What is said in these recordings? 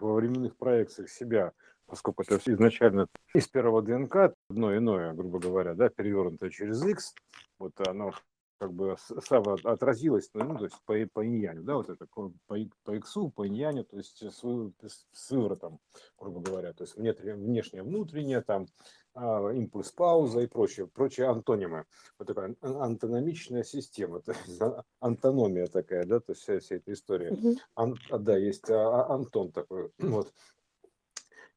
во временных проекциях себя, поскольку это все изначально из первого ДНК, одно иное, грубо говоря, да, перевернутое через X, вот оно как бы Сава отразилось, ну, то есть по, по иньяню, да, вот это по, по иксу, по иньяню, то есть с, с выворотом, грубо говоря, то есть внешнее, внутреннее, там, импульс пауза и прочее, прочие антонимы. Вот такая антономичная система, то есть антономия такая, да, то есть вся, вся эта история. Ан, да, есть а, а, Антон такой, вот.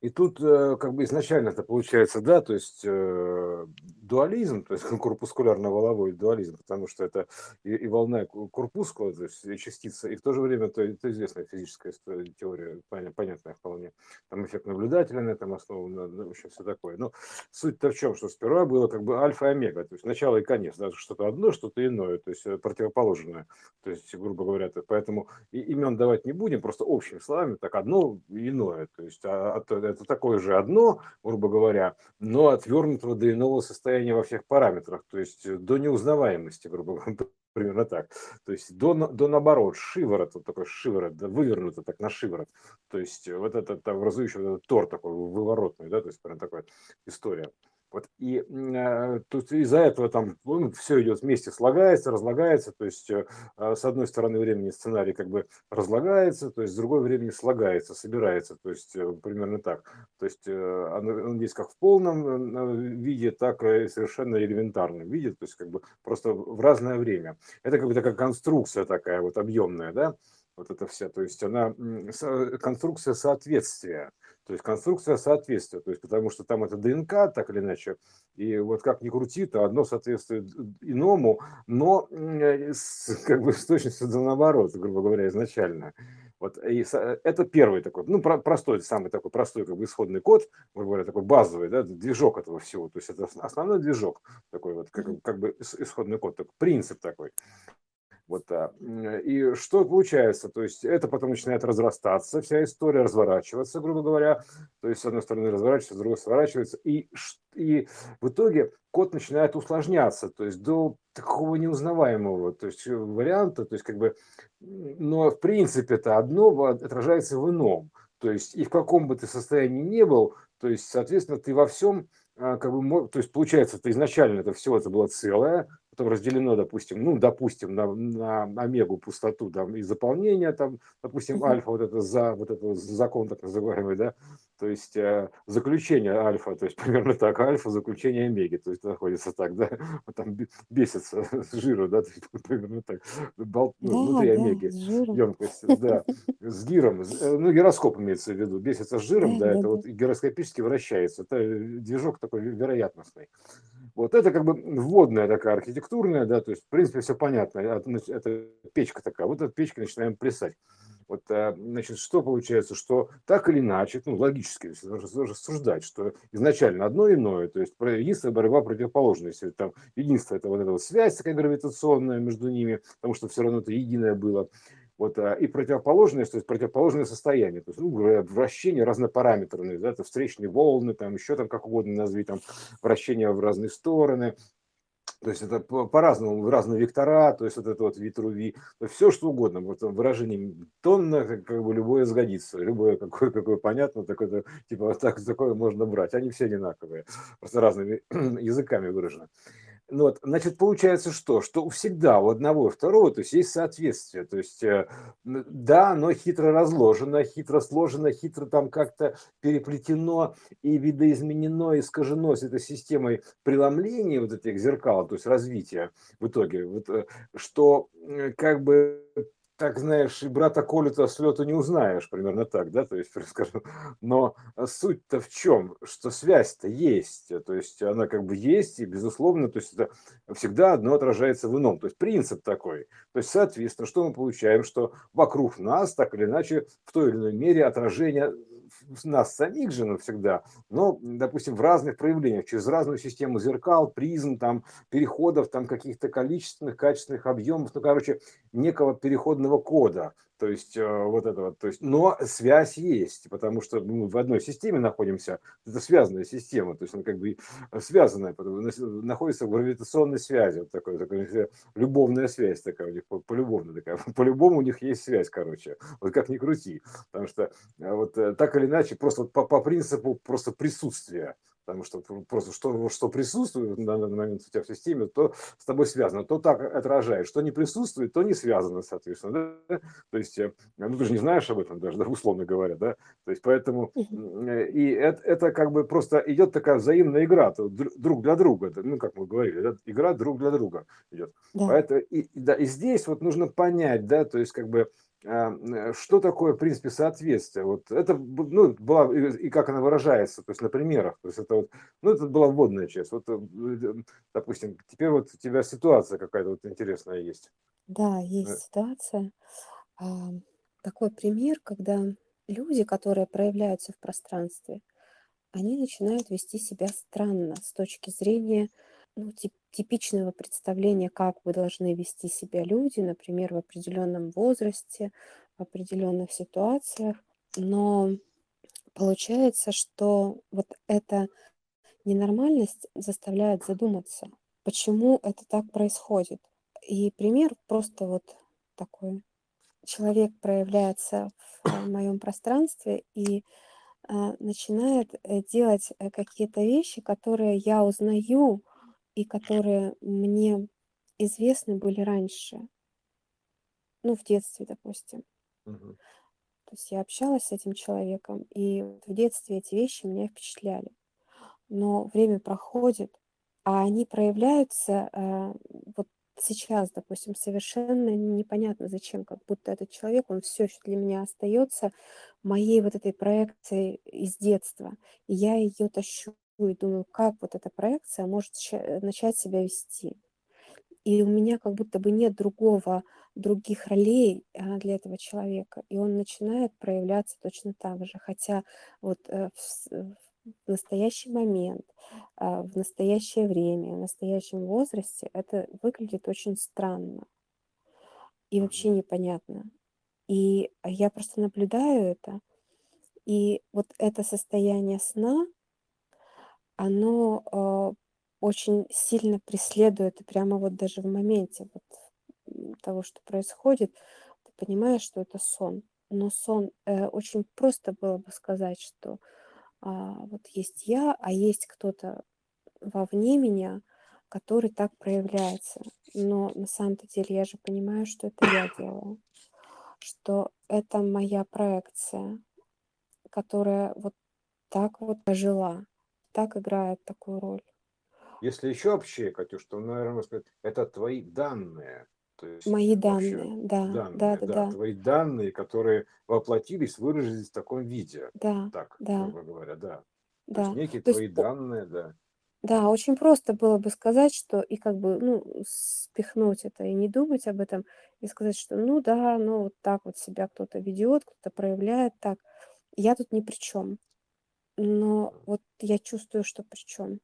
И тут э, как бы изначально это получается, да, то есть э, дуализм, то есть корпускулярно-воловой дуализм, потому что это и, и волна корпускула, то есть и частица, и в то же время это, это известная физическая теория, понятная вполне. Там эффект наблюдателя на этом основан, в общем, все такое. Но суть-то в чем, что сперва было как бы альфа и омега, то есть начало и конец, даже что-то одно, что-то иное, то есть э, противоположное, то есть, грубо говоря, то, поэтому имен давать не будем, просто общими словами, так одно и иное, то есть а, а, это такое же одно, грубо говоря, но отвернутого до иного состояния во всех параметрах, то есть э, до неузнаваемости, грубо говоря, примерно так. То есть до, до наоборот, шиворот, вот такой шиворот, да, вывернуто так на шиворот. То есть э, вот этот образующий вот этот тор такой выворотный, да, то есть прям такая история. Вот и э, тут из-за этого там ну, все идет вместе, слагается, разлагается, то есть э, а, с одной стороны времени сценарий как бы разлагается, то есть с другой времени слагается, собирается, то есть э, примерно так. То есть э, он, есть как в полном э, виде, так и совершенно элементарном виде, то есть как бы просто в разное время. Это как бы такая конструкция такая вот объемная, да, вот это вся, то есть она конструкция соответствия, то есть конструкция соответствия, то есть потому что там это ДНК, так или иначе, и вот как ни крути, то одно соответствует иному, но с, как бы с точностью до наоборот, грубо говоря, изначально. Вот и это первый такой, ну простой, самый такой простой как бы исходный код, грубо говоря, такой базовый, да, движок этого всего, то есть это основной движок такой вот, как, как бы исходный код, такой, принцип такой. Вот, а, и что получается? То есть это потом начинает разрастаться, вся история разворачиваться, грубо говоря. То есть с одной стороны разворачивается, с другой сворачивается. И, и в итоге код начинает усложняться, то есть до такого неузнаваемого то есть варианта, то есть как бы, но в принципе это одно отражается в ином. То есть и в каком бы ты состоянии не был, то есть, соответственно, ты во всем а, как бы, то есть получается, это изначально это все это было целое, потом разделено, допустим, ну, допустим, на, на омегу пустоту там и заполнение, там, допустим, альфа, вот это за, вот это закон так называемый, да, то есть э, заключение альфа, то есть примерно так, альфа, заключение омеги, то есть находится так, да, вот там бесится с жиру, да, примерно так, Бол, ну, да, внутри да, омеги, емкость, да, с гиром, э, ну, гироскоп имеется в виду, бесится с жиром, да, да, да это да. вот гироскопически вращается, это движок такой вероятностный. Вот это как бы вводная такая архитектурная, да, то есть, в принципе, все понятно. Это печка такая. Вот эта печка начинаем плясать. Вот, э, значит, что получается, что так или иначе, ну, логически рассуждать, что изначально одно иное, то есть единство борьба противоположности, там единство это вот эта вот связь такая гравитационная между ними, потому что все равно это единое было, вот, а, и противоположное, то есть противоположное состояние, то есть ну, вращение разнопараметрные, да, это встречные волны, там еще там как угодно назови, там вращение в разные стороны, то есть это по-разному, разные вектора, то есть вот это вот витруви, все что угодно, вот выражение тонна, как, бы любое сгодится, любое какое, какое понятно, такое, типа так, такое можно брать, они все одинаковые, просто разными языками выражено. Ну вот, значит, получается что? Что всегда у одного и второго, то есть есть соответствие. То есть, э, да, оно хитро разложено, хитро сложено, хитро там как-то переплетено и видоизменено, искажено с этой системой преломления вот этих зеркал, то есть развития в итоге, вот, э, что как бы так знаешь, и брата Колю-то с лету не узнаешь, примерно так, да, то есть, скажу. Но суть-то в чем, что связь-то есть, то есть она как бы есть, и безусловно, то есть это всегда одно отражается в ином, то есть принцип такой. То есть, соответственно, что мы получаем, что вокруг нас, так или иначе, в той или иной мере отражение нас самих же навсегда, но, допустим, в разных проявлениях, через разную систему зеркал, призм, там, переходов, там, каких-то количественных, качественных объемов, ну, короче, некого переходного кода, То есть э, вот это вот, то есть, но связь есть, потому что мы в одной системе находимся, это связанная система, то есть она как бы связанная, находится в гравитационной связи, вот такой, такой любовная связь такая у них, полюбовная такая, по-любому у них есть связь, короче, вот как ни крути, потому что э, вот э, так или иначе, просто вот по, по принципу просто присутствия, потому что просто что, что присутствует на данный момент у тебя в системе, то с тобой связано, то так отражает, что не присутствует, то не связано, соответственно. Да? То есть, э, ну ты же не знаешь об этом даже, да, условно говоря, да, то есть поэтому, э, и это, это как бы просто идет такая взаимная игра друг для друга, ну как мы говорили, да? игра друг для друга идет. Да. Поэтому, и, да, и здесь вот нужно понять, да, то есть как бы что такое, в принципе, соответствие? Вот это ну, была, и как она выражается, то есть на примерах. То есть это вот, ну, это была вводная часть. Вот, э, э, допустим, теперь вот у тебя ситуация какая-то вот интересная есть. Да, есть ситуация. Такой пример, когда люди, которые проявляются в пространстве, они начинают вести себя странно с точки зрения ну, тип, типичного представления, как вы должны вести себя люди, например, в определенном возрасте, в определенных ситуациях. Но получается, что вот эта ненормальность заставляет задуматься, почему это так происходит. И пример просто вот такой. Человек проявляется в моем пространстве и а, начинает э, делать э, какие-то вещи, которые я узнаю и которые мне известны были раньше. Ну, в детстве, допустим. Мгм. То есть я общалась с этим человеком, и в детстве эти вещи меня впечатляли. Но время проходит, а они проявляются э, вот сейчас, допустим, совершенно непонятно зачем, как будто этот человек, он все еще для меня остается моей вот этой проекцией из детства. И я ее тащу и думаю, как вот эта проекция может начать себя вести. И у меня как будто бы нет другого, других ролей а, для этого человека. И он начинает проявляться точно так же. Хотя вот э, в, в настоящий момент, а, в настоящее время, в настоящем возрасте это выглядит очень странно и вообще непонятно. И я просто наблюдаю это. И вот это состояние сна, оно а, очень сильно преследует, и прямо вот даже в моменте вот того, что происходит, ты понимаешь, что это сон. Но сон, э, очень просто было бы сказать, что а, вот есть я, а есть кто-то вовне меня, который так проявляется. Но на самом-то деле я же понимаю, что это я делаю, что это моя проекция, которая вот так вот жила так играет такую роль. Если еще вообще, Катюш, то, наверное, сказать, это твои данные. То есть Мои данные, да, данные, да, да, да, Твои данные, которые воплотились, выразились в таком виде. Да, так, да. грубо говоря, да. Да. То есть некие То твои есть, данные, да. Да, очень просто было бы сказать, что и как бы, ну, спихнуть это и не думать об этом, и сказать, что ну да, ну вот так вот себя кто-то ведет, кто-то проявляет так. Я тут ни при чем. Но вот я чувствую, что при чем.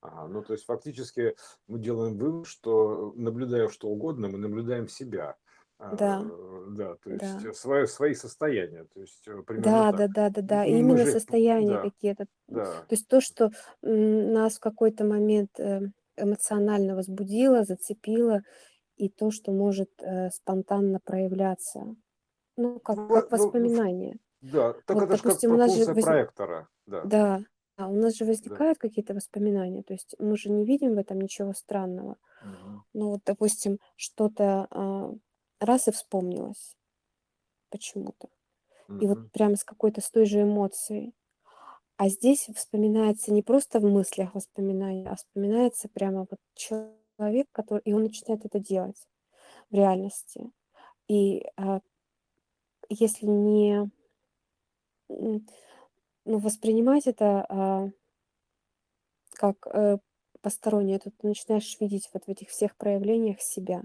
Ага, ну то есть фактически мы делаем вывод, что наблюдая что угодно, мы наблюдаем себя. Да, А, Да, то есть да. свои, свои состояния, то есть э, Да, примерно да, так. да, да, да. И мы Именно же, состояния да, какие-то. да, То есть то, что нас в какой-то момент э, эмоционально возбудило, зацепило, и то, что может э, спонтанно проявляться. Ну, как, ну, как ну, ну, воспоминание. Да, так Вот, это же как у нас же функция воз- проектора, да, Да, а у нас же да. возникают какие-то воспоминания, то есть мы же не видим в этом ничего странного. Мгм. Ну вот, допустим, что-то а, раз и вспомнилось почему-то. И вот прямо с какой-то с той же эмоцией. А здесь вспоминается не просто в мыслях воспоминания, а вспоминается прямо вот человек, который, и он начинает это делать в реальности. И а, если не ну, воспринимать это а, как э, постороннее, то ты начинаешь видеть вот в этих всех проявлениях себя.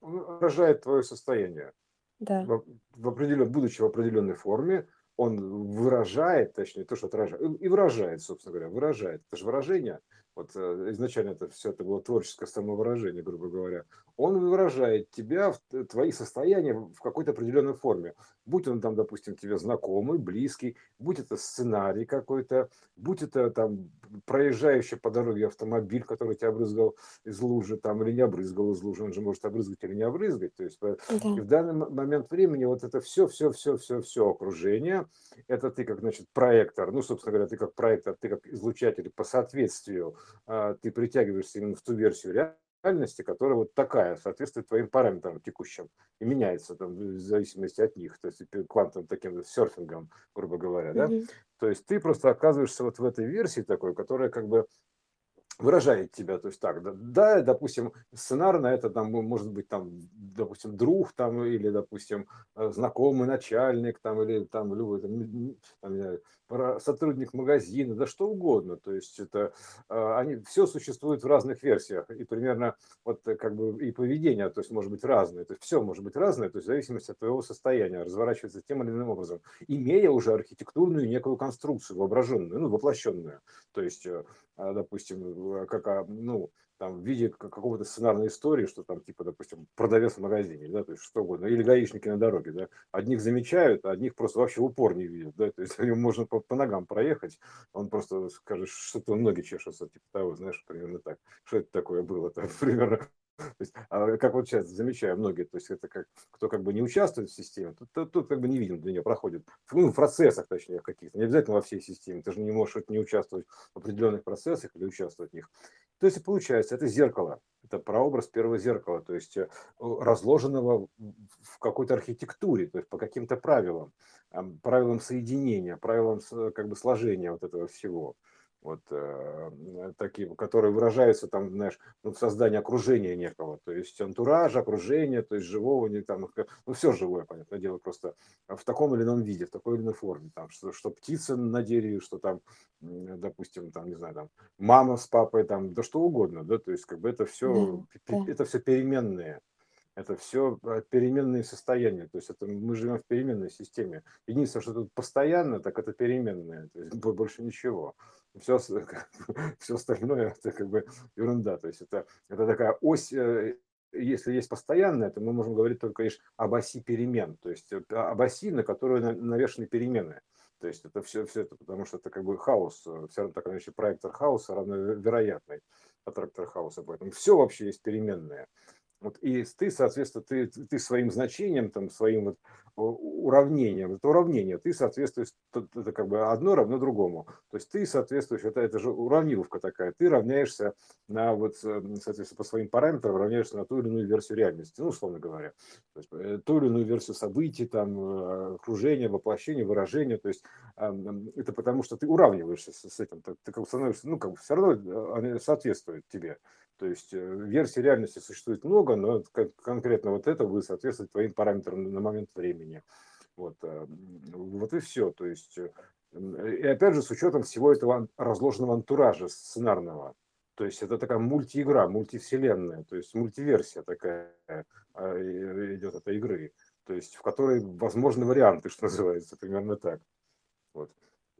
Он отражает твое состояние. Да, в, в определен, будучи в определенной форме, он выражает, точнее, то, что отражает, и выражает, собственно говоря, выражает. Это же выражение, вот э, изначально это все это было творческое самовыражение, грубо говоря, он выражает тебя, в твои состояния в какой-то определенной форме. Будь он там, допустим, тебе знакомый, близкий, будь это сценарий какой-то, будь это там проезжающий по дороге автомобиль, который тебя обрызгал из лужи там или не обрызгал из лужи, он же может обрызгать или не обрызгать. То есть да. и в данный момент времени вот это все, все, все, все, все окружение, это ты как, значит, проектор, ну, собственно говоря, ты как проектор, ты как излучатель по соответствию ты притягиваешься именно в ту версию реальности, которая вот такая, соответствует твоим параметрам текущим и меняется там в зависимости от них, то есть квантовым таким серфингом, грубо говоря, да, mm-hmm. то есть ты просто оказываешься вот в этой версии такой, которая как бы выражает тебя, то есть так, да, да, допустим, сценарно это там может быть там, допустим, друг там или, допустим, э, знакомый начальник там или там любой там, там, сотрудник магазина, да что угодно, то есть это а, они все существует в разных версиях. И примерно вот э, как бы и поведение, то есть может быть разное, то есть все может быть разное, то есть в зависимости от твоего состояния разворачивается тем или иным образом, имея уже архитектурную некую конструкцию воображенную, ну воплощенную, то есть э, допустим, как а, ну там в виде какого-то сценарной истории, что там, типа, допустим, продавец в магазине, да, то есть что угодно, или гаишники на дороге, да, одних замечают, а одних просто вообще в упор не видят, да, то есть можно по, по ногам проехать, он просто скажет, что-то ноги чешутся, типа того, знаешь, примерно так, что это такое было, там, примерно то есть, а как вот сейчас замечаю многие, то есть это как, кто как бы не участвует в системе, тут, тут как бы не видим для нее проходит, ну, в процессах, точнее, каких-то, не обязательно во всей системе, ты же не можешь не участвовать в определенных процессах или участвовать в них. То есть, получается, это зеркало, это прообраз первого зеркала, то есть э, разложенного в какой-то архитектуре, то есть по каким-то правилам, правилам соединения, правилам как бы сложения вот этого всего вот э, такие, которые выражаются там, знаешь, ну, в создании окружения некого, то есть антураж, окружение, то есть живого, не там, ну, все живое, понятное дело, просто в таком или ином виде, в такой или иной форме, там, что, что птица на дереве, что там, допустим, там, не знаю, там, мама с папой, там, да что угодно, да, то есть, как бы это все, да, это все переменные, это все э, переменные состояния. То есть это мы живем в переменной системе. Единственное, что тут постоянно, так это переменные. То есть больше ничего. Все, все остальное это как бы ерунда. То есть это, это такая ось э, если есть постоянная, то мы можем говорить только лишь об оси перемен, то есть об оси, на которую навешаны перемены. То есть это все, все это, потому что это как бы хаос, э, все равно так иначе проектор хаоса равновероятный аттрактор хаоса, поэтому все вообще есть переменное. Вот, и ты, соответственно, ты, ты своим значением, там, своим вот уравнением, это уравнение, ты соответствуешь, это как бы одно равно другому. То есть ты соответствуешь, это, это же уравниловка такая, ты равняешься на вот, э, соответственно, по своим параметрам равняешься на ту или иную версию реальности, ну, условно говоря. То есть э, ту или иную версию событий, там, э, окружения, воплощения, выражения. То есть это потому, что ты уравниваешься с этим, ты, как бы становишься, ну, как бы все равно они соответствуют тебе. То есть версий реальности существует много, но конкретно вот это будет соответствовать твоим параметрам на момент времени. Вот, э, вот и все. То есть, э, и опять же, с учетом всего этого разложенного антуража сценарного. То есть это такая мультиигра, мультивселенная, то есть мультиверсия такая э, идет этой игры, то есть в которой возможны варианты, что называется, примерно так. Вот.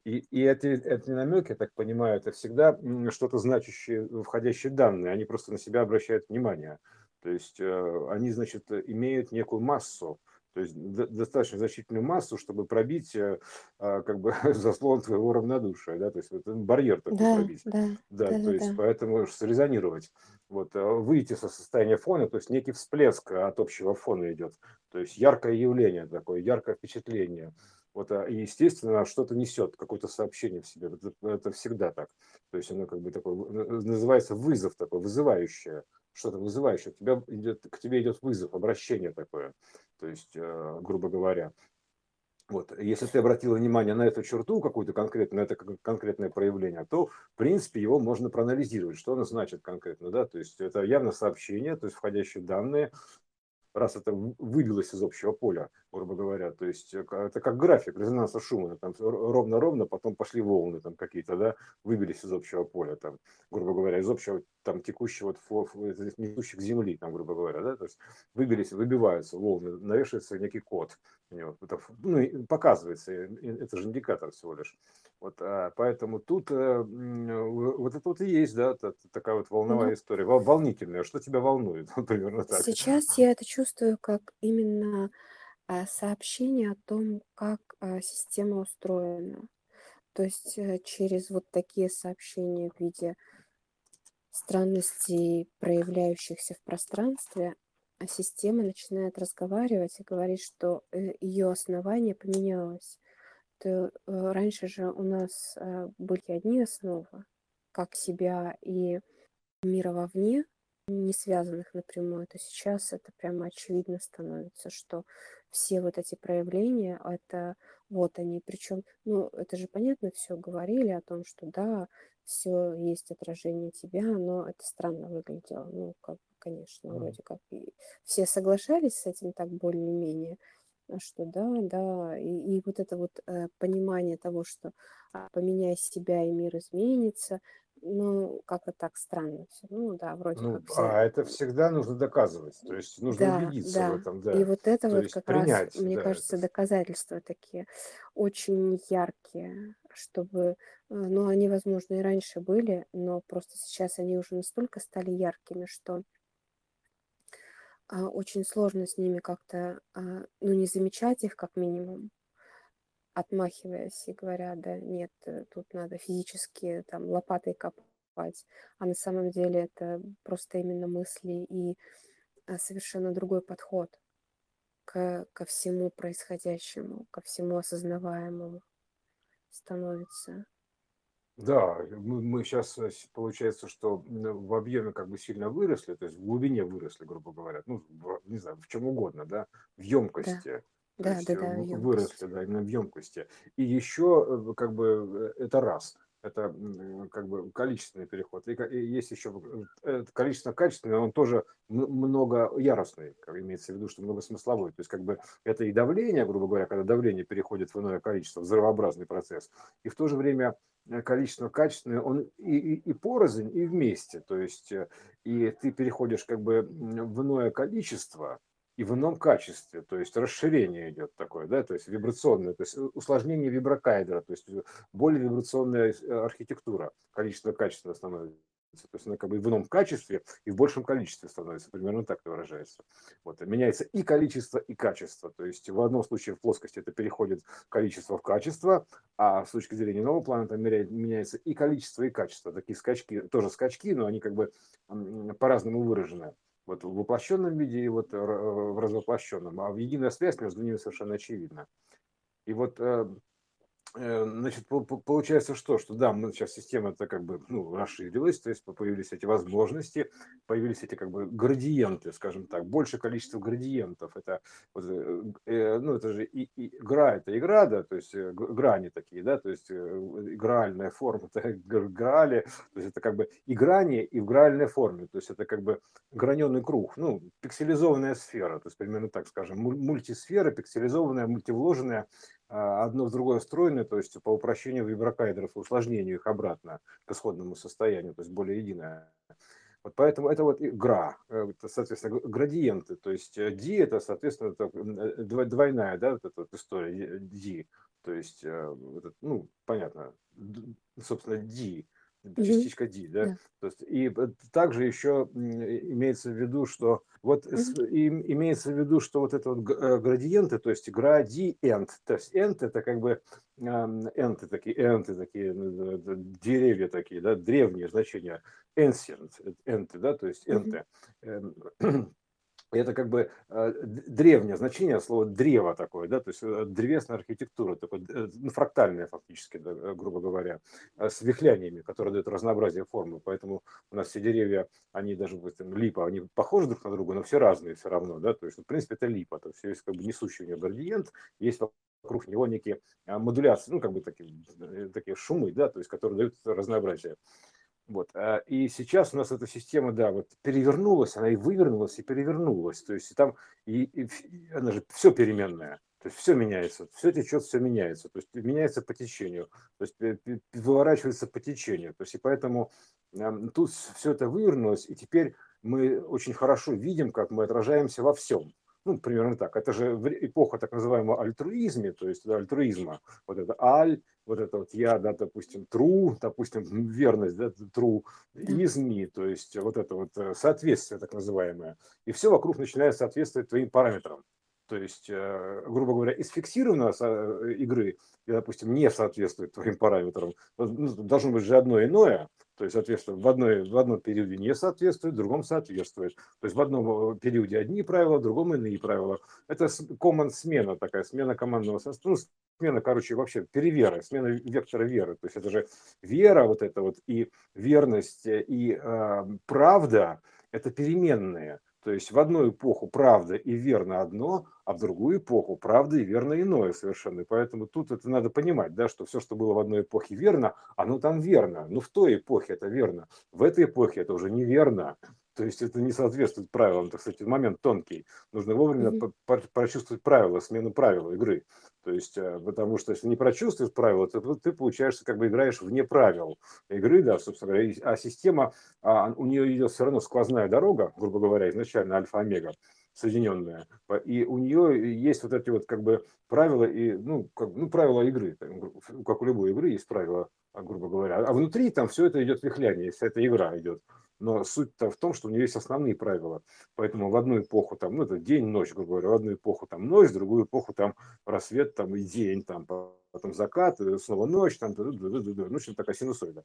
И, и эти, эти намеки, я так понимаю, это всегда что-то значащее, входящие данные, они просто на себя обращают внимание. То есть они, значит, имеют некую массу, то есть достаточно значительную массу, чтобы пробить э, а, как бы заслон твоего равнодушия, да, то есть вот барьер такой да, пробить. Да, да, да, то да, есть да. поэтому срезонировать. Вот, э, выйти со состояния фона, то есть некий всплеск от общего фона идет, то есть яркое явление такое, яркое впечатление. Вот, а, и, естественно, что-то несет, какое-то сообщение в себе. Это, это всегда так. То есть оно как бы такое, называется вызов такой, вызывающее что-то вызывающее, к тебе идет, к тебе идет вызов, обращение такое, то есть, э, грубо говоря. Вот. Если ты обратил внимание на эту черту какую-то конкретную, это конкретное проявление, то, в принципе, его можно проанализировать, что оно значит конкретно. Да? То есть это явно сообщение, то есть входящие данные, раз это выбилось из общего поля, грубо говоря, то есть э, это как график резонанса шума, там ровно-ровно, потом пошли волны там какие-то, да, выбились из общего поля, там, грубо говоря, из общего там текущего вот, несущих земли, там, грубо говоря, да, то есть выбились, выбиваются волны, навешивается некий код, ну, показывается, это же индикатор всего лишь. Вот, а, поэтому тут э, вот это вот и есть, да, такая вот волновая ну, история, волнительная. Что тебя волнует, примерно так. Сейчас я это чувствую как именно а, сообщение о том, как а, система устроена. То есть э, через вот такие сообщения в виде странностей, проявляющихся в пространстве, а система начинает разговаривать и говорить, что э, ее основание поменялось. Э, раньше же у нас э, были одни основы, как себя и мира вовне, не связанных напрямую, то сейчас это прямо очевидно становится, что все вот эти проявления, это вот они, причем, ну, это же понятно, все говорили о том, что да, все есть отражение тебя, но это странно выглядело, ну, как конечно, вроде как и все соглашались с этим так более-менее, что да, да, и, и вот это вот э, понимание того, что а, поменяй себя и мир изменится, ну, как-то так странно все. Ну, да, вроде Ну, как все. а это всегда нужно доказывать, то есть нужно Да, убедиться в да. этом, И да, вот это то вот как раз, принять, мне да, кажется, это. доказательства такие очень яркие, чтобы, э, ну, они, возможно, и раньше были, но просто сейчас они уже настолько стали яркими, что очень сложно с ними как-то, а, ну, не замечать их как минимум, отмахиваясь и говоря, да нет, э, тут надо физически там лопатой копать, а на самом деле это просто именно мысли и а, совершенно другой подход к, ко всему происходящему, ко всему осознаваемому становится. Да, мы, мы сейчас получается, что в объеме как бы сильно выросли, то есть в глубине выросли, грубо говоря, ну, в, не знаю, в чем угодно, да, в Да, емкости, да, да, э, да, емкость. выросли, да, именно в емкости. И еще как бы э, это раз, это как бы количественный переход. И, есть еще количественно-качественный, он тоже м- много яростный, как имеется в виду, что многосмысловой. То есть как бы это и давление, грубо говоря, когда давление переходит в иное количество, взрывообразный процесс, и в то же время э, количественно-качественный, он и, и, и порознь, и вместе. То есть э, и ты переходишь как бы в иное количество, и в ином качестве, то есть расширение идет такое, да, то есть вибрационное, то есть усложнение виброкайдера, то есть более вибрационная э, архитектура, количество качества становится. То есть она как бы в ином качестве и в большем количестве становится, примерно так это выражается. Вот. Меняется и количество, и качество. То есть в одном случае в плоскости это переходит количество в качество, а с точки зрения нового плана там меняется и количество, и качество. Такие скачки, тоже скачки, но они как бы по-разному выражены вот в воплощенном виде и вот в развоплощенном, а в единая связь между ними совершенно очевидна. И вот э, Э, значит, получается что? Что да, мы сейчас система это как бы ну, расширилась, то есть появились эти возможности, появились эти как бы градиенты, скажем так, больше количество градиентов. Это, вот, э, э ну, это же и, и, игра, это игра, да, то есть э, грани такие, да, то есть игральная форма, это грали, то есть это как бы играние и в гральной форме, то есть это как бы граненый круг, ну, пикселизованная сфера, то есть примерно так скажем, мультисфера, пикселизованная, мультивложенная, одно в другое встроены, то есть по упрощению виброкайдеров и усложнению их обратно к исходному состоянию, то есть более единое. Вот поэтому это вот игра, э, это, соответственно, градиенты, то есть D э, это, соответственно, э, двойная, да, вот эта вот история D, то есть, ну, понятно, собственно, D, частичка D, да? да. То есть, и также еще имеется в виду, что вот mm-hmm. и, имеется в виду, что вот это вот э, градиенты, то есть градиент, то есть end это как бы энты такие, энты такие, деревья такие, да, древние значения, ancient, энты, да, то есть энты. Mm-hmm это как бы э, древнее значение слова древо такое, да, то есть э, древесная архитектура, такое, э, ну, фрактальная фактически, да, грубо говоря, с вихляниями, которые дают разнообразие формы. Поэтому у нас все деревья, они даже, допустим, липа, они похожи друг на друга, но все разные все равно, да, то есть, в принципе, это липа, то есть есть как бы несущий у нее градиент, есть вокруг него некие модуляции, ну, как бы такие, такие шумы, да, то есть, которые дают разнообразие. Вот. А, и сейчас у нас эта система, да, вот перевернулась, она и вывернулась, и перевернулась. То есть там и, и, она же все переменная. То есть все меняется, все течет, все меняется. То есть меняется по течению, то есть выворачивается по течению. То есть и поэтому тут все это вывернулось, и теперь мы очень хорошо видим, как мы отражаемся во всем ну, примерно так. Это же эпоха так называемого альтруизма, то есть да, альтруизма. Вот это аль, вот это вот я, да, допустим, true, допустим, верность, да, true, изми, то есть вот это вот э, соответствие так называемое. И все вокруг начинает соответствовать твоим параметрам. То есть, э, грубо говоря, из фиксированной э, игры, допустим, не соответствует твоим параметрам, ну, должно быть же одно иное, то есть, соответственно, в, одной, в одном периоде не соответствует, в другом соответствует. То есть в одном э, периоде одни правила, в другом иные правила. Это команд смена такая, смена командного состава. Ну, смена, короче, вообще перевера, смена вектора веры. То есть это же вера вот это вот и верность, и э, правда – это переменные. То есть в одну эпоху правда и верно одно, а в другую эпоху правда и верно иное совершенно. И поэтому тут это надо понимать, да, что все, что было в одной эпохе верно, оно там верно. Но в той эпохе это верно. В этой эпохе это уже неверно. То есть это не соответствует правилам. Так сказать, момент тонкий. Нужно вовремя mm-hmm. прочувствовать правила, смену правил игры. То есть, э, потому что если не прочувствуешь правила, то ты, получаешься, как бы играешь вне правил игры, да, собственно говоря. А система, а у нее идет все равно сквозная дорога, грубо говоря, изначально альфа-омега соединенная. И у нее есть вот эти вот как бы правила и ну как ну правила игры, как у любой игры есть правила, грубо говоря. А внутри там все это идет вихляние, вся эта игра идет. Но суть-то в том, что у нее есть основные правила. Поэтому в одну эпоху там, ну это день, ночь, грубо говоря, в одну эпоху там ночь, в другую эпоху там рассвет там и день, там потом закат, снова ночь, там, ну, общем, такая синусоида,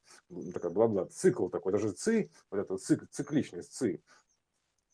такая бла-бла, цикл такой, даже ци, вот это цик, цикличность, ци,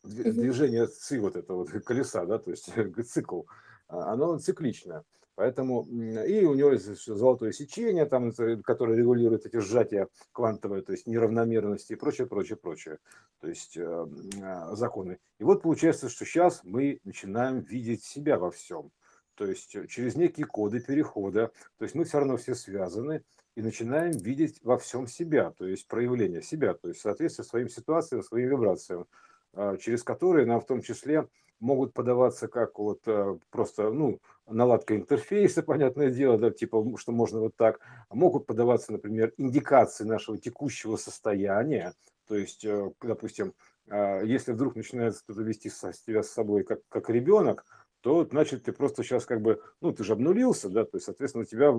движение ци, вот это вот колеса, да, то есть цикл, а, оно цикличное. Поэтому и у него есть золотое сечение, там, которое регулирует эти сжатия квантовые, то есть неравномерности и прочее, прочее, прочее. То есть э, э, законы. И вот получается, что сейчас мы начинаем видеть себя во всем. То есть через некие коды перехода. То есть мы все равно все связаны и начинаем видеть во всем себя, то есть проявление себя, то есть соответствие своим ситуациям, своим вибрациям, э, через которые нам в том числе могут подаваться как вот э, просто, ну, наладка интерфейса, понятное дело, да, типа, что можно вот так. Могут подаваться, например, индикации нашего текущего состояния, то есть, э, допустим, а, если вдруг начинает кто-то вести себя с собой как, как ребенок, то значит ты просто сейчас как бы, ну ты же обнулился, да, то есть, соответственно, у тебя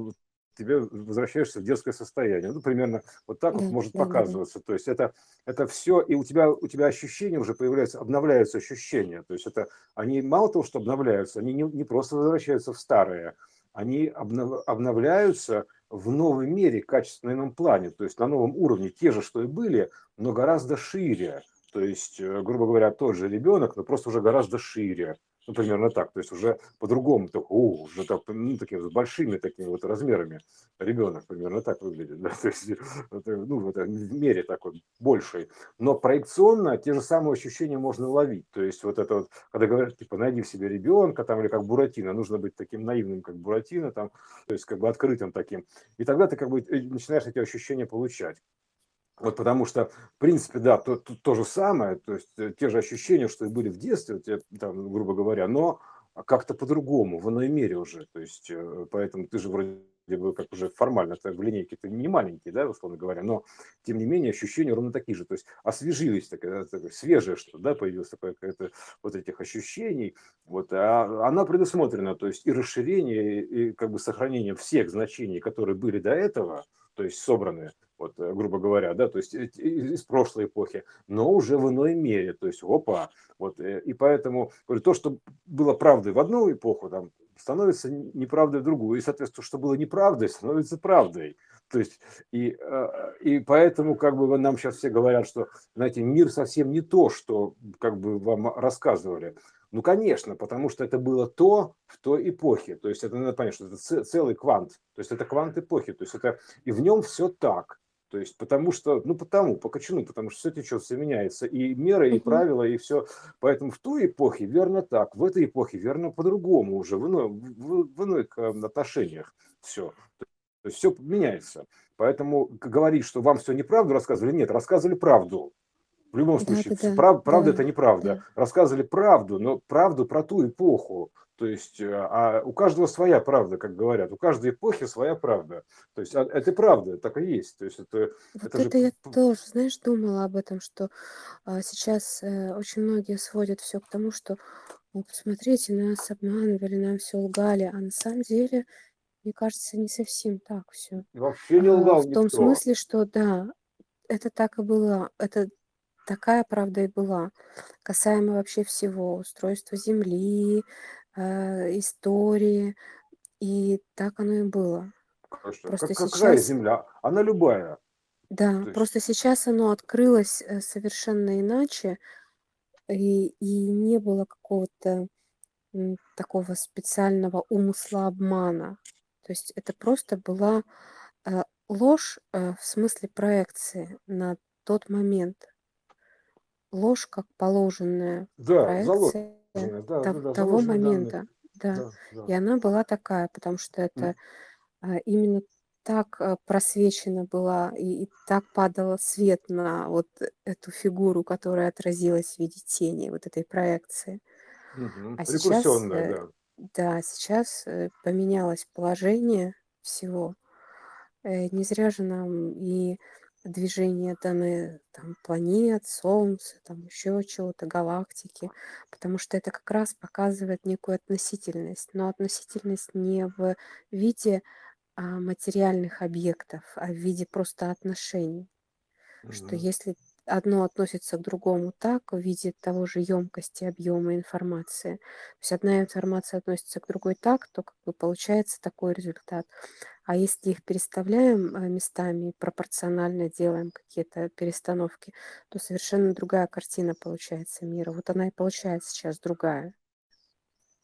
тебе возвращаешься в детское состояние. Ну, примерно вот так вот может показываться. То есть это, это все, и у тебя, у тебя ощущения уже появляются, обновляются ощущения. То есть это, они мало того, что обновляются, они не, не просто возвращаются в старое, они обнов, обновляются в новой мере, качественном плане, то есть на новом уровне, те же, что и были, но гораздо шире. То есть, э, грубо говоря, тот же ребенок, но просто уже гораздо шире ну, примерно так, то есть уже по-другому, так, о, уже так, ну, такими с большими такими вот размерами ребенок примерно так выглядит, да, то есть, это, ну, вот, в мере такой большей, но проекционно те же самые ощущения можно ловить, то есть вот это вот, когда говорят, типа, найди в себе ребенка, там, или как Буратино, нужно быть таким наивным, как Буратино, там, то есть как бы открытым таким, и тогда ты как бы э, начинаешь эти ощущения получать. Вот потому что, в принципе, да, то, то, то же самое, то есть э, те же ощущения, что и были в детстве, вот, там, грубо говоря, но как-то по-другому, в иной мере уже. То есть, э, поэтому ты же вроде бы как уже формально так, в линейке ты не маленький, да, условно говоря, но тем не менее ощущения ровно такие же. То есть освежились, такое, такое свежее что, да, появилось такое какое-то вот этих ощущений. Вот, а она предусмотрена, то есть и расширение, и как бы сохранение всех значений, которые были до этого, то есть собраны, вот, э, грубо говоря, да, то есть из прошлой эпохи, но уже в иной мере, то есть, опа, вот, э, и поэтому, то, что было правдой в одну эпоху, там, становится неправдой в другую, и, соответственно, что было неправдой, становится правдой. То есть, и, и поэтому, как бы, нам сейчас все говорят, что, знаете, мир совсем не то, что, как бы, вам рассказывали. Ну, конечно, потому что это было то в той эпохе. То есть это надо понять, что это целый квант. То есть это квант эпохи. То есть это и в нем все так. То есть потому что, ну потому, по кочану, потому что все течет, все меняется. И меры, и правила, и все. Поэтому в той эпохе верно так, в этой эпохе верно по-другому уже, в, иной, в, в иных отношениях все. То есть все меняется. Поэтому говорить, что вам все неправду рассказывали, нет, рассказывали правду. В любом случае, да, прав, правда да, это неправда. Да. Рассказывали правду, но правду про ту эпоху. То есть, э, а у каждого своя правда, как говорят, у каждой эпохи своя правда. То есть, а, это правда, так и есть. То есть, это, вот это, это же... я тоже, знаешь, думала об этом, что а, сейчас а, очень многие сводят все к тому, что, ну, посмотрите, нас обманывали, нам все лгали, а на самом деле, мне кажется, не совсем так все. Вообще не лгал а, В том смысле, что да, это так и было, это такая правда и была, касаемо вообще всего, устройства Земли, э, истории, и так оно и было. Конечно. Просто как, какая сейчас, земля? Она любая. да, То есть, просто сейчас оно открылось э, совершенно иначе, и, и не было какого-то такого специального умысла обмана. То есть это просто была э, ложь э, в смысле проекции на тот момент ложь как положенная Да, проекция заложенная, да, да, того момента, да. Да, да. И она была такая, потому что это а, именно так а, просвечена была и, и так падал свет на вот эту фигуру, которая отразилась в виде тени, вот этой проекции. Мгм. А сейчас, э, да. да, сейчас э, поменялось положение всего. Э, Не зря же нам и движение данные там, планет, Солнца, там еще чего-то, галактики, потому что это как раз показывает некую относительность, но относительность не в виде а, материальных объектов, а в виде просто отношений. Что если одно относится к другому так, в виде того же емкости, объема информации. То есть одна информация относится к другой так, то как бы получается такой результат. А если их переставляем э, местами, пропорционально делаем какие-то перестановки, то совершенно другая картина получается мира. Вот она и получается сейчас другая.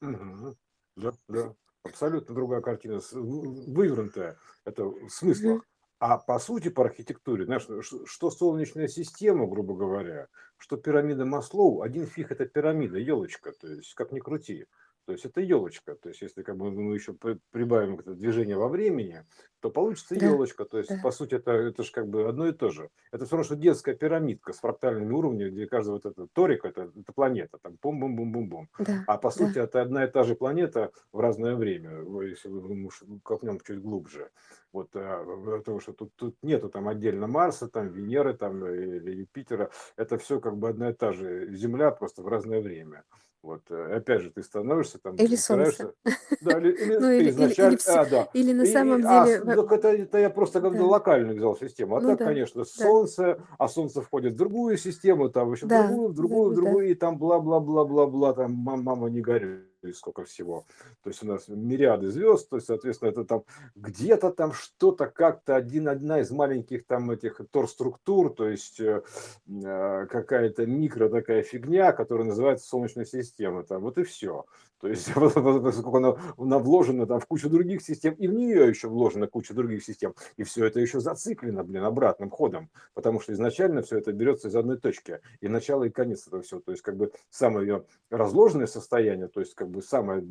Мгм. Да, да. Абсолютно другая картина, вывернутая. Это в смыслах. А по сути, по архитектуре, знаешь, что Солнечная система, грубо говоря, что пирамида Маслоу, один фиг это пирамида, елочка, то есть как ни крути. То есть это елочка. То есть если как бы мы еще прибавим это движение во времени, то получится да, елочка. То есть да. по сути это, это же как бы одно и то же. Это все равно, что детская пирамидка с фрактальными уровнями, где каждый вот этот торик, это, это планета, там бум-бум-бум-бум-бум. Да, а по сути да. это одна и та же планета в разное время, если мы копнем чуть глубже. Вот, потому что тут, тут нету там отдельно Марса, там Венеры, там или Юпитера. Это все как бы одна и та же Земля, просто в разное время. Вот, э, опять же, ты становишься там, или солнце. Да, или, или, ну, или, изначально, или, или, а, да. или на самом и, деле... А, так это, это я просто как да. локально взял систему. А ну, так, да. конечно, да. солнце, а солнце входит в другую систему, там еще да. другую, в другую, в другую, да. и там бла-бла-бла-бла-бла, там мама не горюй сколько всего. То есть у нас мириады звезд, то есть, соответственно, это там где-то там что-то как-то один, одна из маленьких там этих торструктур, то есть э, э, какая-то микро такая фигня, которая называется Солнечная система. Там, вот и все. То есть, поскольку она, она вложена там в кучу других систем, и в нее еще вложена куча других систем, и все это еще зациклено, блин, обратным ходом, потому что изначально все это берется из одной точки, и начало, и конец этого всего. То есть, как бы самое ее разложенное состояние, то есть, как бы самое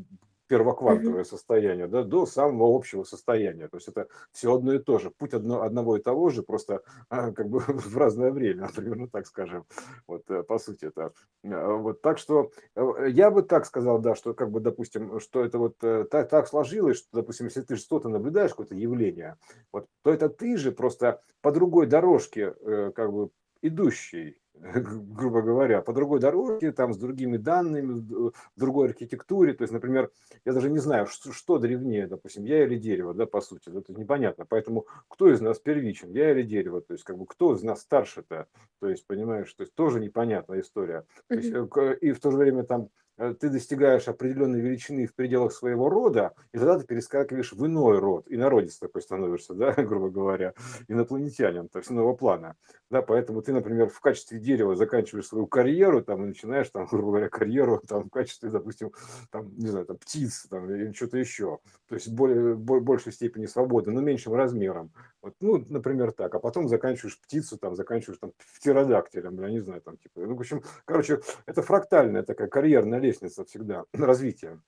первоквантовое mm-hmm. состояние, да, до самого общего состояния. То есть это все одно и то же. Путь одно, одного и того же, просто а, как бы в разное время, примерно так скажем. Вот э, по сути это. Э, вот так что э, я бы так сказал, да, что как бы, допустим, что это вот так, так сложилось, что, допустим, если ты что-то наблюдаешь, какое-то явление, вот, то это ты же просто по другой дорожке как бы идущий грубо говоря, по другой дороге, там, с другими данными, в другой архитектуре. То есть, например, я даже не знаю, что, что древнее, допустим, я или дерево, да, по сути, это непонятно. Поэтому кто из нас первичен, я или дерево, то есть, как бы, кто из нас старше-то, то есть, понимаешь, то есть, тоже непонятная история. То есть, э, и в то же время там ты достигаешь определенной величины в пределах своего рода, и тогда ты перескакиваешь в иной род, и народец такой становишься, да, грубо говоря, инопланетянин, то есть иного плана. Да, поэтому ты, например, в качестве дерева заканчиваешь свою карьеру, там, и начинаешь, там, грубо говоря, карьеру там, в качестве, допустим, там, не знаю, там, птиц там, или что-то еще. То есть более, большей степени свободы, но меньшим размером. Вот, ну, например, так. А потом заканчиваешь птицу, там, заканчиваешь там птеродактилем, я не знаю, там, типа. Ну, в общем, короче, это фрактальная такая карьерная лестница всегда развития.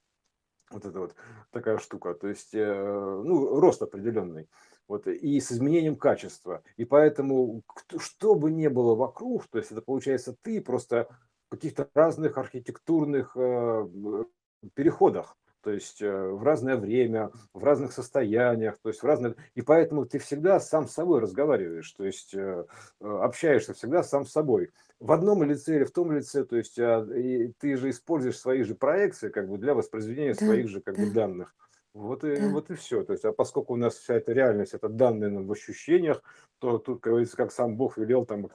Вот это вот такая штука. То есть, э, ну, рост определенный. Вот, и с изменением качества. И поэтому, что бы ни было вокруг, то есть это получается ты просто в каких-то разных архитектурных э, переходах то есть э, в разное время, в разных состояниях, то есть в разных... И поэтому ты всегда сам с собой разговариваешь, то есть э, э, общаешься всегда сам с собой. В одном лице или в том лице, то есть а, и ты же используешь свои же проекции как бы для воспроизведения да, своих же как бы данных. Вот и, да. вот и все. То есть, а поскольку у нас вся эта реальность, это данные в ощущениях, то тут, как говорится, как сам Бог велел там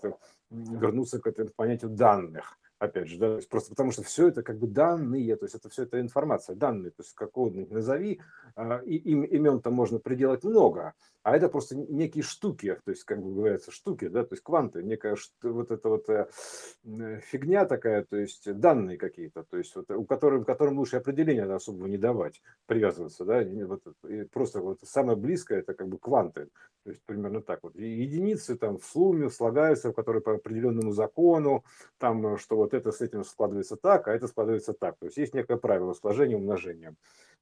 вернуться к этому понятию данных опять же, да, просто потому что все это как бы данные, то есть это все это информация, данные, то есть как угодно назови, а, и им, имен там можно приделать много, а это просто некие штуки, то есть, как бы говорится, штуки, да, то есть кванты, некая вот эта вот э, фигня такая, то есть данные какие-то, то есть вот, у которых, которым лучше определения особого не давать, привязываться, да, вот, просто вот самое близкое это как бы кванты, то есть примерно так вот. Единицы там в сумме слагаются, которые по определенному закону, там, что вот это с этим складывается так, а это складывается так. То есть есть некое правило сложения умножения.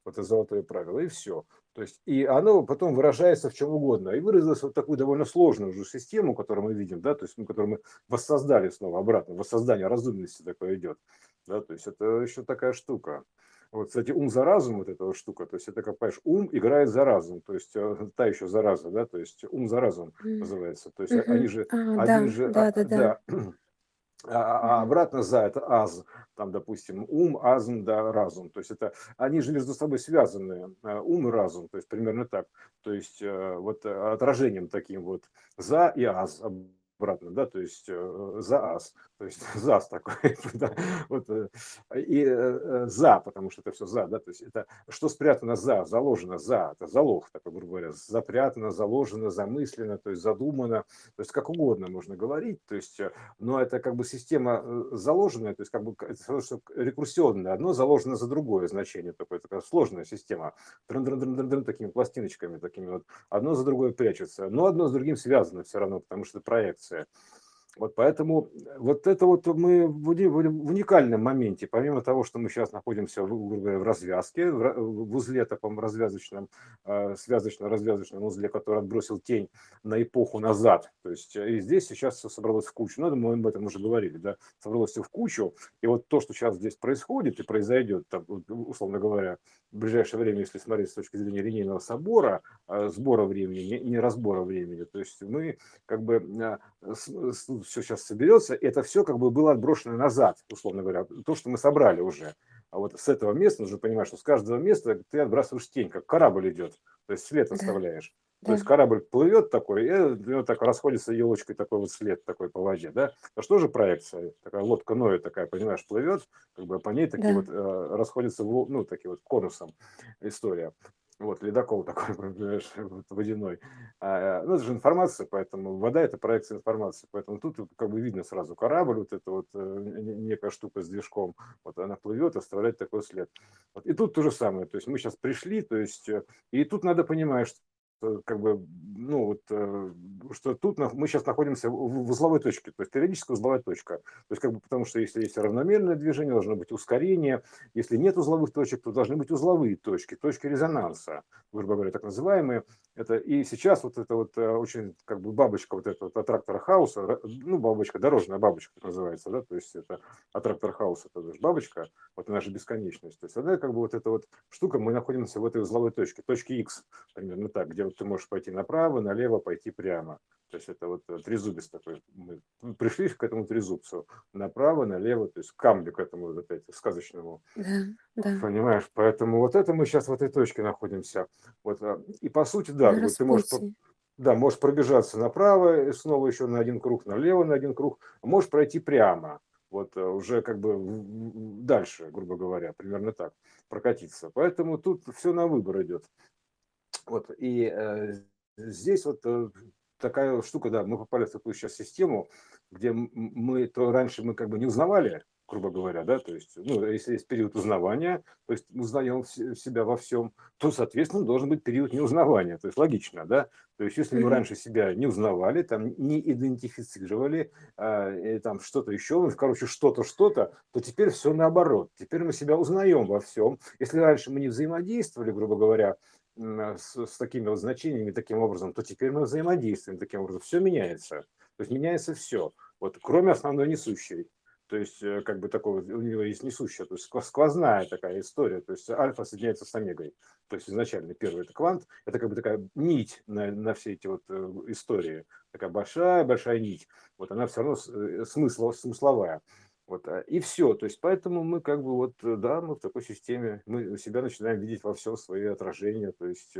Вот это золотое правило, и все. То есть, и оно потом выражается в чем угодно. И выразилось вот такую довольно сложную уже систему, которую мы видим, да, то есть, ну, которую мы воссоздали снова обратно, воссоздание разумности такое идет. Да, то есть это еще такая штука. Вот, кстати, ум за разум, вот эта вот штука, то есть это, как понимаешь, ум играет за разум, то есть э, та еще зараза, да, то есть ум за разум называется. То есть mm-hmm. они же, а, они да, же, да, а, да, да. да а, а обратно за это аз, там, допустим, ум, азм, да, разум. То есть это, они же между собой связаны, э, ум и разум, то есть примерно так. То есть э, вот отражением таким вот за и аз обратно, да, то есть э, за ас, то есть ЗАС такой, да, вот, э, и э, за, потому что это все за, да, то есть это что спрятано за, заложено за, это залог, такой, грубо говоря, запрятано, заложено, замыслено, то есть задумано, то есть как угодно можно говорить, то есть, но это как бы система заложенная, то есть как бы рекурсионная, одно заложено за другое значение, такое, такая сложная система, дрын -дрын -дрын -дрын, такими пластиночками, такими вот, одно за другое прячется, но одно с другим связано все равно, потому что это проекция информация. Вот поэтому вот это вот мы в уникальном моменте, помимо того, что мы сейчас находимся в, в развязке, в узле таком развязочном, а, связочно-развязочном узле, который отбросил тень на эпоху назад. То есть и здесь сейчас все собралось в кучу. Ну, мы об этом уже говорили, да, собралось все в кучу. И вот то, что сейчас здесь происходит и произойдет, там, условно говоря, в ближайшее время, если смотреть с точки зрения линейного собора, а, сбора времени, не, разбора времени, то есть мы как бы а, все сейчас соберется, это все как бы было отброшено назад, условно говоря, то, что мы собрали уже. А вот с этого места нужно понимать, что с каждого места ты отбрасываешь тень, как корабль идет, то есть след оставляешь. Да. То есть корабль плывет такой, и вот так расходится елочкой такой вот след такой по воде, да? Это что же проекция? Такая лодка Ноя такая, понимаешь, плывет, как бы по ней такие да. вот э, расходятся, ну, такие вот конусом история вот, ледокол такой, понимаешь, водяной. А, ну, это же информация, поэтому вода – это проекция информации, поэтому тут как бы видно сразу корабль, вот эта вот э, некая штука с движком, вот она плывет, оставляет такой след. Вот, и тут то же самое, то есть мы сейчас пришли, то есть, э, и тут надо понимать, что Э, как бы, ну вот, э, что тут мы сейчас находимся в узловой точке, то есть периодическая узловая точка. То есть как бы потому что если есть равномерное движение, должно быть ускорение. Если нет узловых точек, то должны быть узловые точки, точки резонанса, грубо говоря, так называемые. Это, и сейчас вот это вот э, очень как бы бабочка вот эта вот аттрактора хаоса, ну бабочка, дорожная бабочка так называется, да, то есть это аттрактор хаоса, это же бабочка, вот же бесконечность. То есть она как бы вот эта вот штука, мы находимся в этой узловой точке, точке X, примерно так, где вот ты можешь пойти направо, налево, пойти прямо. То есть это вот э, трезубец такой. Мы пришли к этому трезубцу. Направо, налево, то есть к камню к этому опять сказочному. Да, да. Понимаешь? Поэтому вот это мы сейчас в этой точке находимся. Вот. А, и по сути, да, вот ты можешь да, можешь пробежаться направо и снова еще на один круг, налево на один круг, можешь пройти прямо, вот э, уже как бы дальше, грубо говоря, примерно так, прокатиться. Поэтому тут все на выбор идет. Вот, и э, здесь вот э, такая штука, да, мы попали в такую сейчас систему, где мы то раньше мы как бы не узнавали грубо говоря, да, то есть, ну, если есть период узнавания, то есть узнаем себя во всем, то, соответственно, должен быть период неузнавания, то есть логично, да, то есть если мы раньше себя не узнавали, там, не идентифицировали, и, там, что-то еще, ну, короче, что-то, что-то, то теперь все наоборот, теперь мы себя узнаем во всем. Если раньше мы не взаимодействовали, грубо говоря, с, с такими вот значениями таким образом, то теперь мы взаимодействуем таким образом. Все меняется. То есть меняется все. Вот кроме основной несущей. То есть, э, как бы такого, у него есть несущая, то есть сквозная такая история. То есть альфа соединяется с омегой. То есть изначально первый это квант, это как бы такая нить на, на все эти вот э, истории. Такая большая-большая нить. Вот она все равно э, смысл, смысловая. Вот, а, и все. То есть, поэтому мы как бы вот, да, мы в такой системе, мы себя начинаем видеть во всем свои отражения, то есть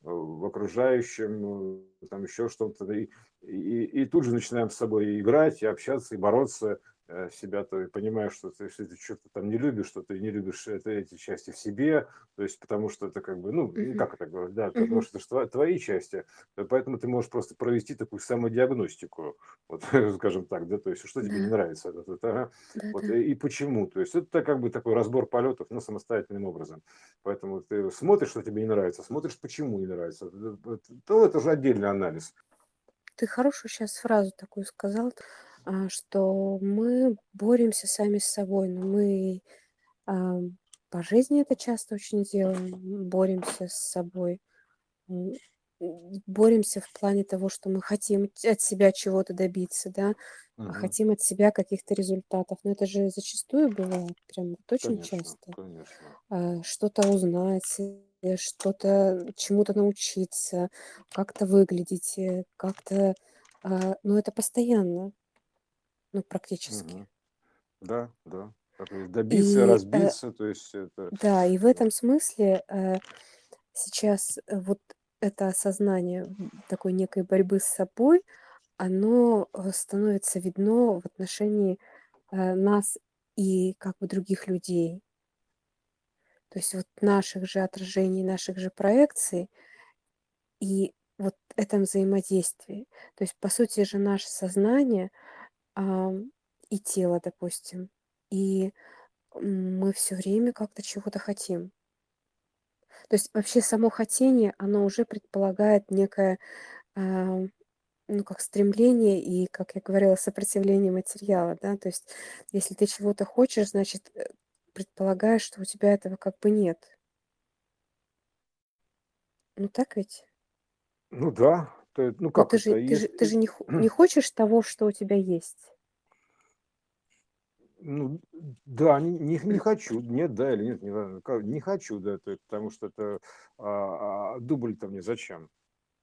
в окружающем, там еще что-то. И, и, и тут же начинаем с собой играть, и общаться, и бороться, Э, себя, то понимаешь, что ты, если ты что-то там не любишь, что ты не любишь это, эти части в себе, то есть потому что это как бы, ну, uh-huh. как это говорить, да, потому что это же твои части, поэтому ты можешь просто провести такую самодиагностику, вот, скажем так, да, то есть что тебе не нравится, это, это, ага, да, вот, да. И, и почему, то есть это как бы такой разбор полетов, но самостоятельным образом, поэтому ты смотришь, что тебе не нравится, смотришь, почему не нравится, то это же отдельный анализ. Ты хорошую сейчас фразу такую сказал, а, что мы боремся сами с собой, но мы а, по жизни это часто очень делаем, боремся с собой, боремся в плане того, что мы хотим от себя чего-то добиться, да, угу. хотим от себя каких-то результатов, но это же зачастую бывает, прям вот очень конечно, часто. Конечно. Что-то узнать, э, что-то чему-то научиться, как-то выглядеть, э, как-то, но это постоянно. Ну, практически. Мгм. Да, да. добиться, И, э, разбиться, то есть это... да, и в этом смысле э, сейчас э, вот это осознание такой некой борьбы с собой, оно э, становится видно в отношении э, нас и как бы других людей. То есть вот наших же отражений, наших же проекций и вот этом взаимодействии. То есть, по сути же, наше сознание – и тело, допустим. И мы все время как-то чего-то хотим. То есть вообще само хотение, оно уже предполагает некое, ну, как стремление и, как я говорила, сопротивление материала, да. То есть если ты чего-то хочешь, значит, э, предполагаешь, что у тебя этого как бы нет. Ну так ведь? Ну да, то ну как ты же, это? ты же, ты же не, не хочешь того, что у тебя есть. Ну, да, не, не, не хочу, нет, да или нет, не, не хочу, да, то, потому что это а, а, дубль-то мне зачем?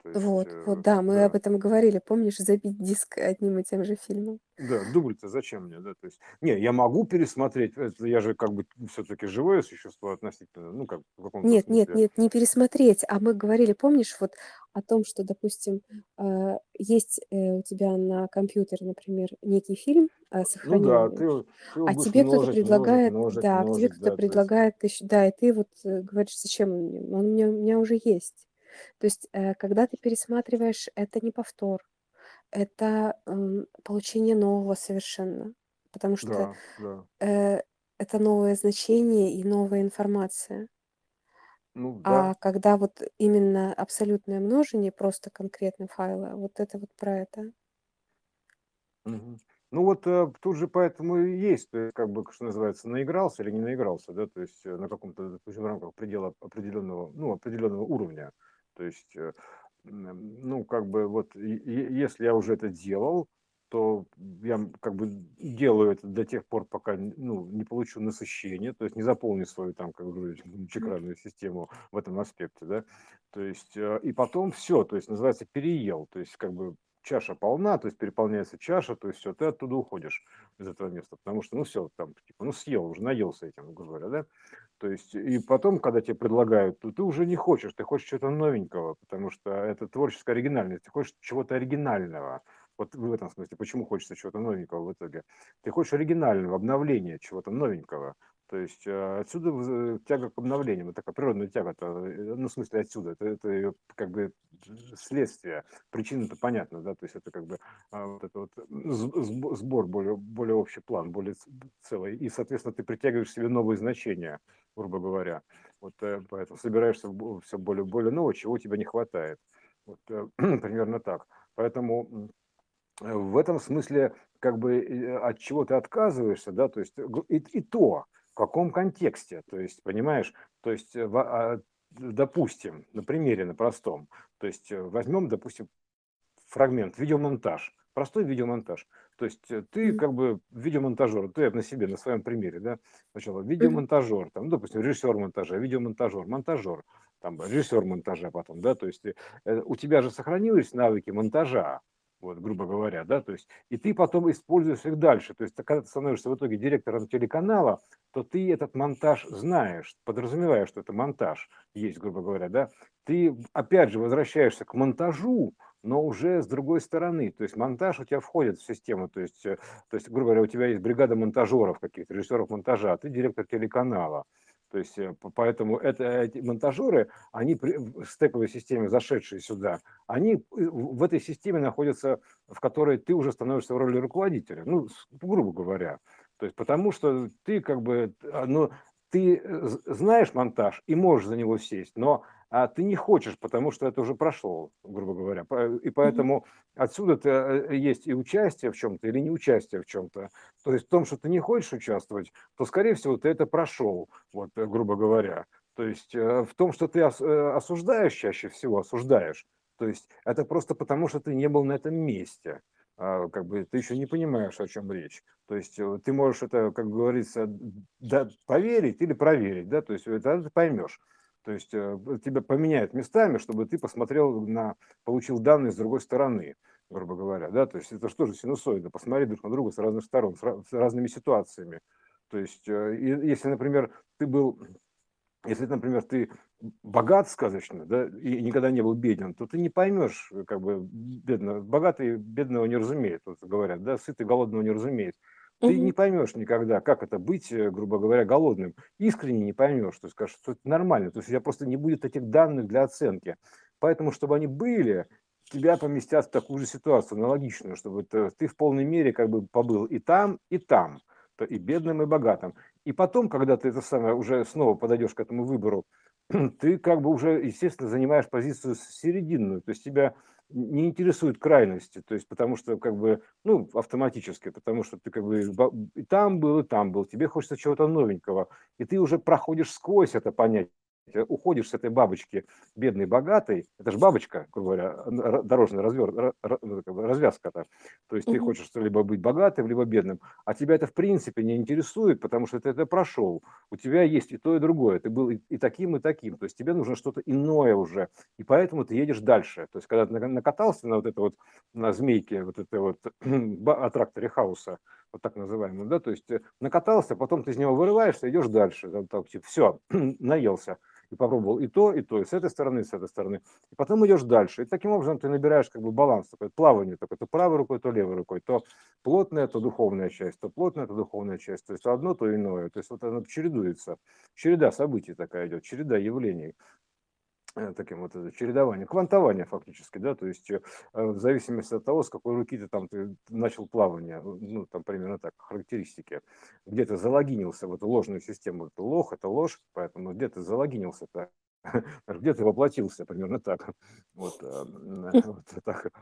То есть, Вот, вот, э, да, мы об этом говорили, помнишь, забить диск одним и тем же фильмом. Да, дубль-то зачем мне, да, то есть, не, я могу пересмотреть, это я же как бы все-таки живое существо относительно, ну, как в каком-то Нет, нет, нет, не пересмотреть, а мы говорили, помнишь, вот о том, что, допустим, э, есть э, у тебя на компьютере, например, некий фильм э, Ну да, ты, ты а тебе кто-то множить, предлагает, множить, да, а тебе кто-то да, предлагает, есть... да, и ты вот говоришь, зачем он мне, он у меня, у меня уже есть. То есть, э, когда ты пересматриваешь, это не повтор, это получение нового совершенно, потому что Да, да. э, это новое значение и новая информация. Ну да. А когда вот именно абсолютное множение, просто конкретно файла, вот это вот про это. Мгм. Ну вот э, тут же поэтому и есть, то есть, как бы, что называется, наигрался или не наигрался, да, то есть э, на каком-то, допустим, в рамках предела определенного, ну, определенного уровня. То есть, э, ну, как бы вот, если я уже это делал, то я как бы делаю это до тех пор, пока ну, не получу насыщение, то есть не заполню свою там, как бы, чакральную систему в этом аспекте, да, то есть, э, и потом все, то есть называется переел, то есть как бы чаша полна, то есть переполняется чаша, то есть все, ты оттуда уходишь из этого места, потому что, ну все, там, типа, ну съел, уже наелся этим, грубо говоря, да, то есть, и потом, когда тебе предлагают, то ты уже не хочешь, ты хочешь чего-то новенького, потому что это творческая оригинальность, ты хочешь чего-то оригинального. Вот в этом смысле, почему хочется чего-то новенького в итоге? Ты хочешь оригинального, обновления, чего-то новенького. То есть э, отсюда вз- тяга к обновлению, вот такая природная тяга, -то, э, ну, в смысле отсюда, это, это её как бы следствие, причина-то понятна, да, то есть это как бы а, вот это вот сбор более, более общий план, более целый, и, соответственно, ты притягиваешь себе новые значения, грубо говоря, вот э, поэтому собираешься все более, более нового, чего у тебя не хватает, вот примерно так, поэтому в этом смысле как бы от чего ты отказываешься, да, то есть и, и то, в каком контексте, то есть, понимаешь, то есть, э, а, допустим, на примере, на простом, то есть э, возьмем, допустим, фрагмент, видеомонтаж, простой видеомонтаж. То есть э, ты как бы видеомонтажер, ты на себе, на своем примере, да, сначала видеомонтажер, там, допустим, режиссер монтажа, видеомонтажер, монтажер, там, режиссер монтажа потом, да, то есть у тебя же сохранились навыки монтажа, вот, грубо говоря, да, то есть, и ты потом используешь их дальше, то есть, когда ты становишься в итоге директором телеканала, то ты этот монтаж знаешь, подразумевая, что это монтаж есть, грубо говоря, да, ты опять же возвращаешься к монтажу, но уже с другой стороны, то есть монтаж у тебя входит в систему, то есть, э, то есть грубо говоря, у тебя есть бригада монтажеров каких-то, режиссеров монтажа, а ты директор телеканала, то есть, э, поэтому это, эти монтажеры, они в стековой системе, зашедшие сюда, они э, в этой системе находятся, в которой ты уже становишься в роли руководителя, ну, грубо говоря. То есть, потому что ты как бы, а, ну, ты э, знаешь монтаж и можешь за него сесть, но а ты не хочешь, потому что это уже прошло, грубо говоря. И поэтому отсюда ты, э, есть и участие в чем-то, или не участие в чем-то. То есть в том, что ты не хочешь участвовать, то, скорее всего, ты это прошел, вот, э, грубо говоря. То есть в том, что ты осуждаешь чаще всего, осуждаешь, то есть это просто потому, что ты не был на этом месте. А, как бы ты еще не понимаешь, о чем речь. То есть э, ты можешь это, как говорится, да, поверить или проверить, да, то есть это ты поймешь. То есть э, тебя поменяют местами, чтобы ты посмотрел на, получил данные с другой стороны, грубо говоря, да, то есть это что же синусоида, посмотреть друг на друга с разных сторон, с разными ситуациями. То есть, э, если, например, ты был если, например, ты богат сказочно, да, и никогда не был беден, то ты не поймешь, как бы, бедно, богатый бедного не разумеет, вот говорят, да, сытый голодного не разумеет. Ты угу. не поймешь никогда, как это быть, э, грубо говоря, голодным. Искренне не поймешь, то есть скажешь, что это нормально. То есть у тебя просто не будет этих данных для оценки. Поэтому, чтобы они были, тебя поместят в такую же ситуацию, аналогичную, чтобы ты в полной мере как бы побыл и там, и там и бедным, и богатым. И потом, когда ты это самое уже снова подойдешь к этому выбору, ты как бы уже, естественно, занимаешь позицию серединную, то есть тебя не интересуют крайности, то есть потому что как бы, ну, автоматически, потому что ты как бы и там был, и там был, тебе хочется чего-то новенького, и ты уже проходишь сквозь это понятие, уходишь с этой бабочки бедной, богатой, это же бабочка, грубо говоря, дорожная развер, ну, развязка-то. То есть ты хочешь либо быть богатым, либо бедным, а тебя это в принципе не интересует, потому что ты это прошел. У тебя есть и то, и другое. Ты был и, таким, и таким. То есть тебе нужно что-то иное уже. И поэтому ты едешь дальше. То есть когда ты накатался на вот это вот, на змейке, вот это вот аттракторе хаоса, вот так называемый, да, то есть э, накатался, потом ты из него вырываешься, идешь дальше, так, типа, все, наелся и попробовал и то, и то, и с этой стороны, и с этой стороны. И потом идешь дальше. И таким образом ты набираешь как бы баланс, такое плавание, только то правой рукой, то левой рукой, то плотная, то духовная часть, то плотная, то духовная часть, то есть то одно, то иное. То есть вот оно чередуется. Череда событий такая идет, череда явлений. Э, таким вот э, чередованием, квантование фактически, да, то есть э, в зависимости от того, с какой руки ты там ты начал плавание, ну, там примерно так, характеристики, где ты залогинился в эту ложную систему, это лох, это ложь, поэтому где ты залогинился-то, где ты воплотился, примерно так, вот, вот так,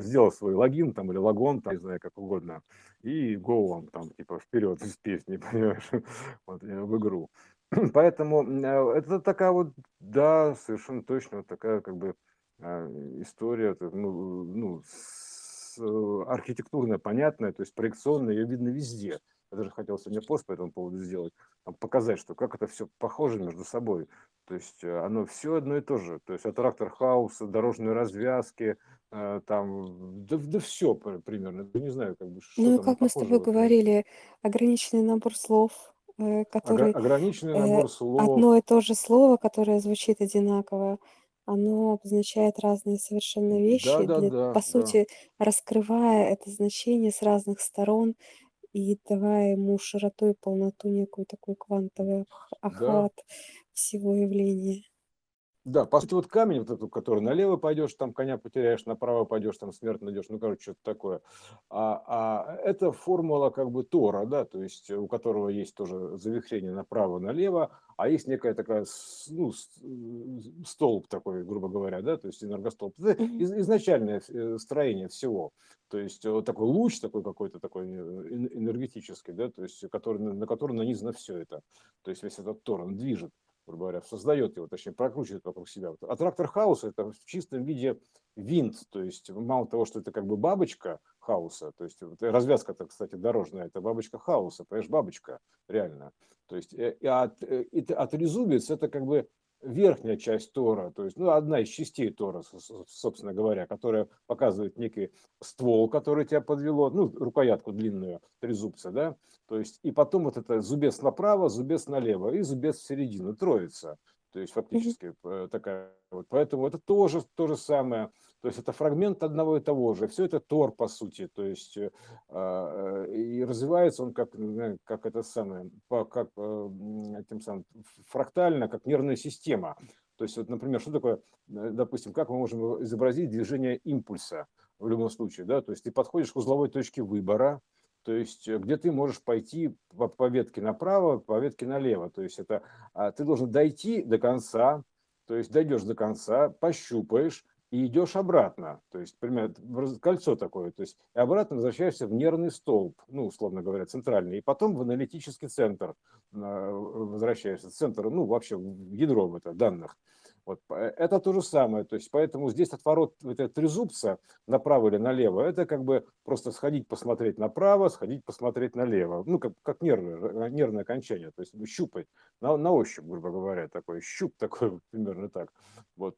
сделал свой логин там или логон, там, не знаю, как угодно, и вам там, типа, вперед из песни, понимаешь, вот, в игру. Поэтому э, это такая вот, да, совершенно точно вот такая как бы а, история, ну, ну, с, э, архитектурная, понятная, то есть проекционная, ее видно везде. Я даже хотел сегодня пост по этому поводу сделать, показать, что как это все похоже между собой. То есть э, оно все одно и то же. То есть от трактор хауса, дорожные развязки, там, да, да все примерно. Я не знаю, как бы, что Ну, как мы с тобой говорили, ограниченный набор слов, э, который ограниченный э, набор слов. одно и то же слово, которое звучит одинаково, оно обозначает разные совершенно Да, вещи, да, для, да, по да. сути, раскрывая это значение с разных сторон и давая ему широту и полноту, некую такой квантовый Да, охват всего явления. Да, по сути, вот камень, вот этот, который налево пойдешь, там коня потеряешь, направо пойдешь, там смерть найдешь, ну, короче, что-то такое. А, а это формула как бы Тора, да, то есть у которого есть тоже завихрение направо-налево, а есть некая такая, ну, столб такой, грубо говоря, да, то есть энергостолб. Это изначальное э, строение всего. То есть вот такой луч такой какой-то такой э, энергетический, да, то есть который, на который нанизано все это. То есть весь этот Тор, он движет грубо говоря, создает его, точнее, прокручивает вокруг себя. А трактор хаоса – это в чистом виде винт, то есть мало того, что это как бы бабочка хаоса, то есть развязка-то, кстати, дорожная, это бабочка хаоса, понимаешь, бабочка, реально. То есть э, и от, э, и от резубец это как бы верхняя часть Тора, то есть ну, одна из частей Тора, собственно говоря, которая показывает некий ствол, который тебя подвело, ну, рукоятку длинную, три зубца, да, то есть и потом вот это зубец направо, зубец налево и зубец в середину, троица. То есть фактически mm-hmm. такая вот. Поэтому это тоже то же самое. То есть это фрагмент одного и того же. Все это Тор, по сути. То есть э, а, и развивается он как, как это самое, как тем самым фрактально, как нервная система. То есть, вот, например, что такое, э, допустим, как мы можем изобразить движение импульса в любом случае, да, то есть ты подходишь к узловой точке выбора, то есть э, где ты можешь пойти по, по ветке направо, по ветке налево. То есть это а, ты должен дойти до конца, то есть дойдешь до конца, пощупаешь и идешь обратно. То есть, примерно, кольцо такое. То есть, и обратно возвращаешься в нервный столб, ну, условно говоря, центральный. И потом в аналитический центр а, возвращаешься. Центр, ну, вообще в ядро это, данных. Вот, это то же самое. То есть, поэтому здесь отворот это трезубца направо или налево, это как бы просто сходить посмотреть направо, сходить посмотреть налево. Ну, как, как нервное, нервное окончание, то есть щупать на, на ощупь, грубо говоря, такой щуп такой, примерно так. Вот.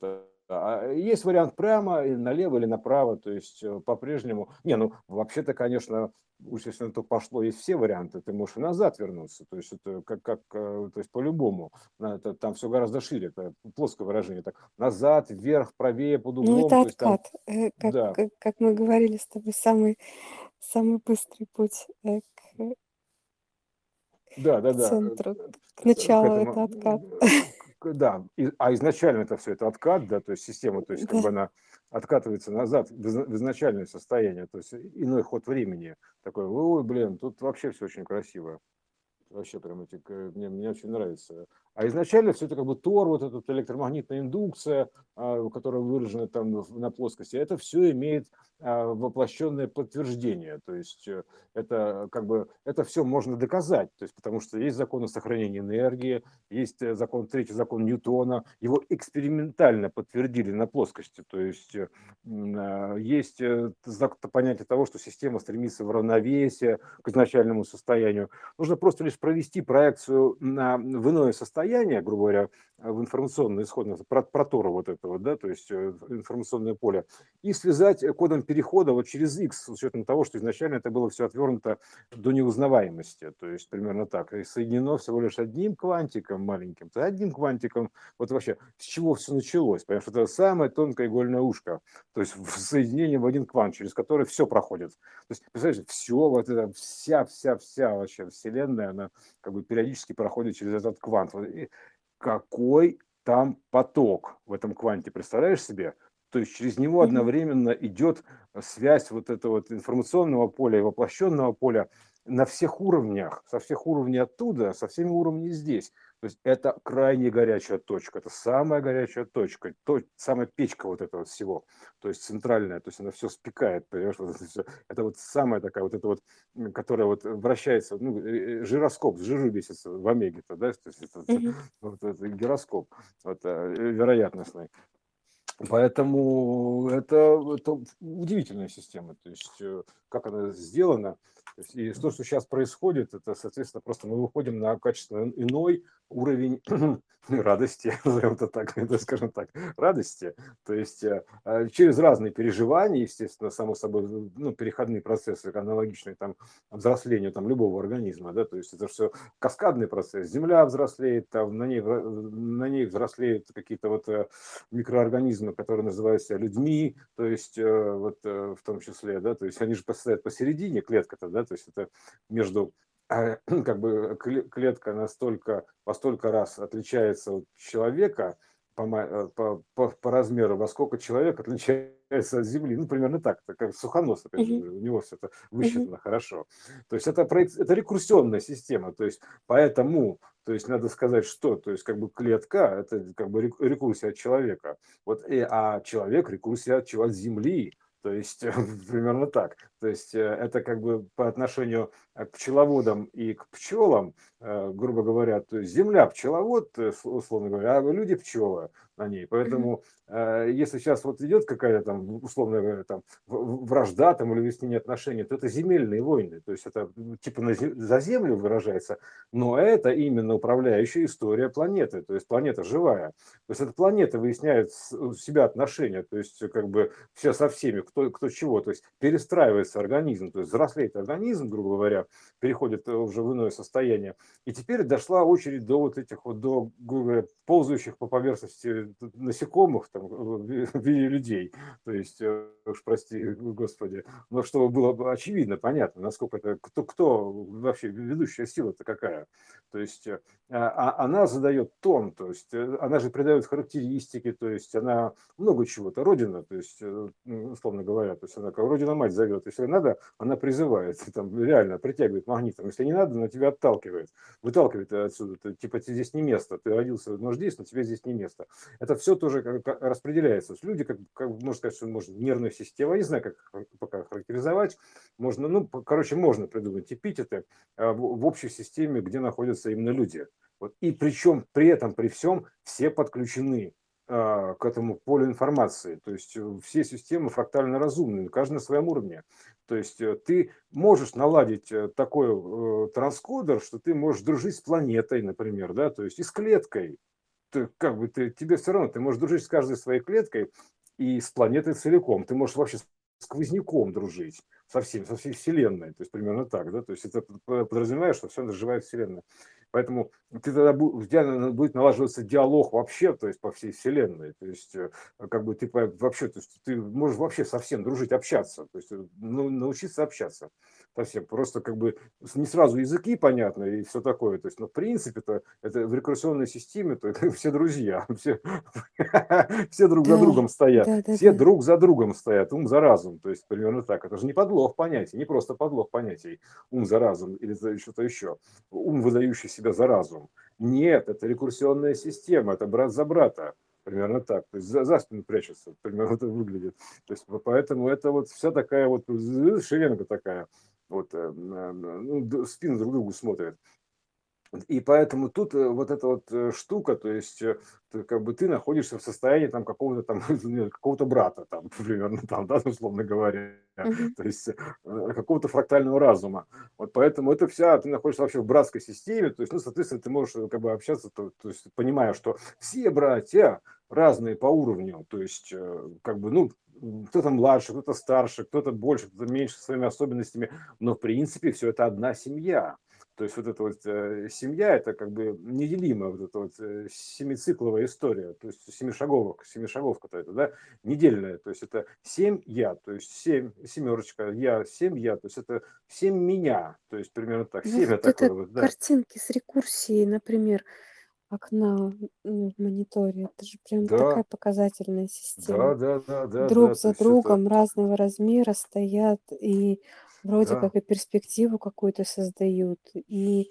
Э, а есть вариант прямо, или налево, или направо, то есть э, по-прежнему. Не, ну, вообще-то, конечно, уж если на то пошло, есть все варианты, ты можешь и назад вернуться, то есть это как, как э, то есть по-любому, это, там все гораздо шире, это плоское выражение, так назад, вверх, правее, под ну, углом. Ну, это откат, есть, там, как, да. как, как мы говорили с тобой, самый, самый быстрый путь к, да, да, да. центру, к началу, к этому, это откат. Да, и, а изначально это все, это откат, да, то есть система, то есть как бы она откатывается назад в изначальное состояние, то есть иной ход времени. Такой, ой, блин, тут вообще все очень красиво. Вообще прям эти, мне, мне очень нравится. А изначально все это как бы тор, вот эта электромагнитная индукция, а, которая выражена там на плоскости, это все имеет а, воплощенное подтверждение. То есть э, это как бы это все можно доказать, то есть потому что есть законы сохранения энергии, есть э, закон третий закон Ньютона, его экспериментально подтвердили на плоскости. То есть э, а, есть понятие того, что система стремится в равновесие к изначальному состоянию. Нужно просто лишь провести проекцию на, в иное состояние состояние, грубо говоря, в информационное исходное, протора вот этого, да, то есть э, информационное поле, и связать кодом перехода вот через X, с учетом того, что изначально это было все отвернуто до неузнаваемости, то есть примерно так, и соединено всего лишь одним квантиком маленьким, то одним квантиком, вот вообще с чего все началось, потому что это самое тонкое игольное ушко, то есть соединение в один квант, через который все проходит. То есть, представляешь, все, вот это вся, вся, вся вообще вселенная, она как бы периодически проходит через этот квант какой там поток в этом кванте, представляешь себе? То есть через него одновременно идет связь вот этого вот информационного поля и воплощенного поля на всех уровнях, со всех уровней оттуда, со всеми уровнями здесь. То есть это крайне горячая точка, это самая горячая точка, то, самая печка вот этого всего, то есть центральная, то есть она все спекает, понимаешь, вот это, все. это вот самая такая вот эта вот, которая вот вращается, ну, э, э, жироскоп, жиру бесится в омеге-то, да, то есть это, mm-hmm. вот, это гироскоп, вот, э, вероятностный. Поэтому это, это удивительная система, то есть как она сделана, и то, что сейчас происходит, это, соответственно, просто мы выходим на качественно иной, уровень радости, назовем это так, это, скажем так, радости, то есть э, э, через разные переживания, естественно, само собой, ну, переходные процессы, аналогичные там взрослению там любого организма, да, то есть это все каскадный процесс, земля взрослеет, там на ней, на ней взрослеют какие-то вот э, микроорганизмы, которые называются людьми, то есть вот в том числе, да, то есть они же стоят посередине клетка-то, да, то есть это между а, как бы клетка настолько, во столько раз отличается от человека по, э, по, по, по размеру, во сколько человек отличается от Земли. Ну, примерно так, это как сухонос, опять же, у него все это высчитано uh-huh. хорошо. То есть это, это рекурсионная система, то есть поэтому, то есть надо сказать, что, то есть как бы клетка, это как бы рекурсия от человека, вот, и, а человек рекурсия от? От Земли, то есть примерно так. То есть э, это как бы по отношению к пчеловодам и к пчелам, э, грубо говоря, то есть земля пчеловод, э, условно говоря, а люди пчелы на ней. Поэтому если сейчас вот идет какая-то там, условно говоря, там вражда там или выяснение отношений, то это земельные войны. То есть это типа на, за землю выражается, но это именно управляющая история планеты. То есть планета живая. То есть эта планета выясняет себя отношения. То есть как бы все со всеми, кто, кто чего. То есть перестраивается организм, то есть взрослеет организм, грубо говоря, переходит э, уже в иное состояние. И теперь дошла очередь до вот этих вот, до, ползающих по поверхности насекомых там, в виде людей. То есть, э, уж прости, господи, но чтобы было очевидно, понятно, насколько это, кто, кто вообще ведущая сила-то какая. То есть, э, а, а она задает тон, то есть, она же придает характеристики, то есть, она много чего-то, родина, то есть, условно говоря, то есть, она как родина-мать зовет, если надо, она призывает, там, реально притягивает магнитом. Если не надо, она тебя отталкивает, выталкивает отсюда. Ты, типа, тебе здесь не место. Ты родился, но здесь, но тебе здесь не место. Это все тоже как, распределяется. Люди, как, как можно сказать, что можно нервная система, не знаю, как пока характеризовать. Можно, ну, короче, можно придумать эпитеты а, в, в общей системе, где находятся именно люди. Вот. И причем при этом, при всем, все подключены к этому полю информации. То есть э, все системы фрактально разумные, каждый на своем уровне. То есть э, ты можешь наладить э, такой транскодер, что ты можешь дружить с планетой, например, да, то есть и с клеткой. Ты, как бы ты, тебе все равно, ты можешь дружить с каждой своей клеткой и с планетой целиком. Ты можешь вообще сквозняком дружить со всем, со всей Вселенной. То есть примерно так, да, то есть это подразумевает, что все живая Вселенная. Поэтому ты тогда будет налаживаться диалог вообще, то есть по всей вселенной. То есть э, как бы ты вообще, то есть ты можешь вообще совсем дружить, общаться, то есть э, ну, научиться общаться совсем. Просто как бы не сразу языки понятны и все такое. То есть, но в принципе-то это в рекурсионной системе, то это все друзья, все, все друг да, за другом стоят, да, да, все да. друг за другом стоят, ум за разум. То есть примерно так. Это же не подлог понятий, не просто подлог понятий, ум за разум или за что-то еще. Ум, выдающий себя за разум. Нет, это рекурсионная система, это брат за брата примерно так. То есть за, за спину прячется, примерно это выглядит. То есть поэтому это вот вся такая вот шеренга такая вот, э, ну, спину друг другу смотрят. И поэтому тут э, вот эта вот э, штука, то есть как бы ты находишься в состоянии там какого-то там какого-то брата там примерно там, да, условно говоря, uh-huh. то есть какого-то фрактального разума. Вот поэтому это вся, ты находишься вообще в братской системе, то есть, ну, соответственно, ты можешь как бы общаться, то, то есть понимая, что все братья разные по уровню, то есть как бы, ну, кто-то младше, кто-то старше, кто-то больше, кто-то меньше своими особенностями, но в принципе все это одна семья. То есть вот эта вот э, семья, это как бы неделимая вот эта вот э, семицикловая история, то есть семишаговка, семишаговка-то это, да, недельная, то есть это семь я, то есть семь, семерочка, я, семь я, то есть это семь меня, то есть примерно так, Ну, семя вот это вот, да. картинки с рекурсией, например, окна ну, в мониторе. Это же прям такая Да, показательная да, система. да, да, да, Друг да, за есть это, другом разного размера стоят и вроде да. как и перспективу какую-то создают, и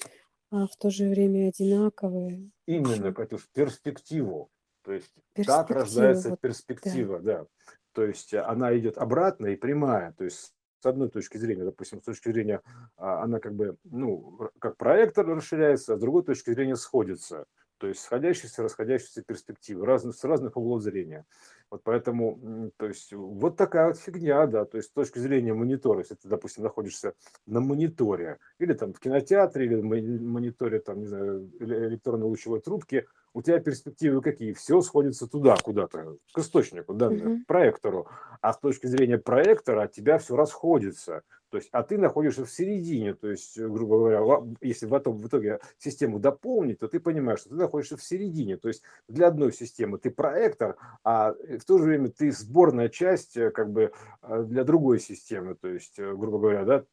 а, в то же время одинаковые. Именно, Катюш, перспективу. То есть так перспектива, рождается вот, да. перспектива, да. То есть она идет обратно и прямая. То есть с одной точки зрения, допустим, с точки зрения, а, она как бы, ну, как проектор расширяется, а с другой точки зрения сходится. То есть сходящиеся, расходящиеся перспективы разных, с разных углов зрения. Вот поэтому, то есть, вот такая вот фигня, да, то есть с точки зрения монитора, если ты, допустим, находишься на мониторе, или там в кинотеатре, или мониторе, там, не знаю, электронной лучевой трубки, у тебя перспективы какие? Все сходится туда, куда-то, к источнику, да, к проектору. А с точки зрения проектора от тебя все расходится. То есть, а ты находишься в середине, то есть, э, грубо говоря, если в, этом, в итоге систему дополнить, то ты понимаешь, что ты находишься в середине. То есть для одной системы ты проектор, а в то же время ты сборная часть э, как бы э, для другой системы. То есть, грубо говоря, да,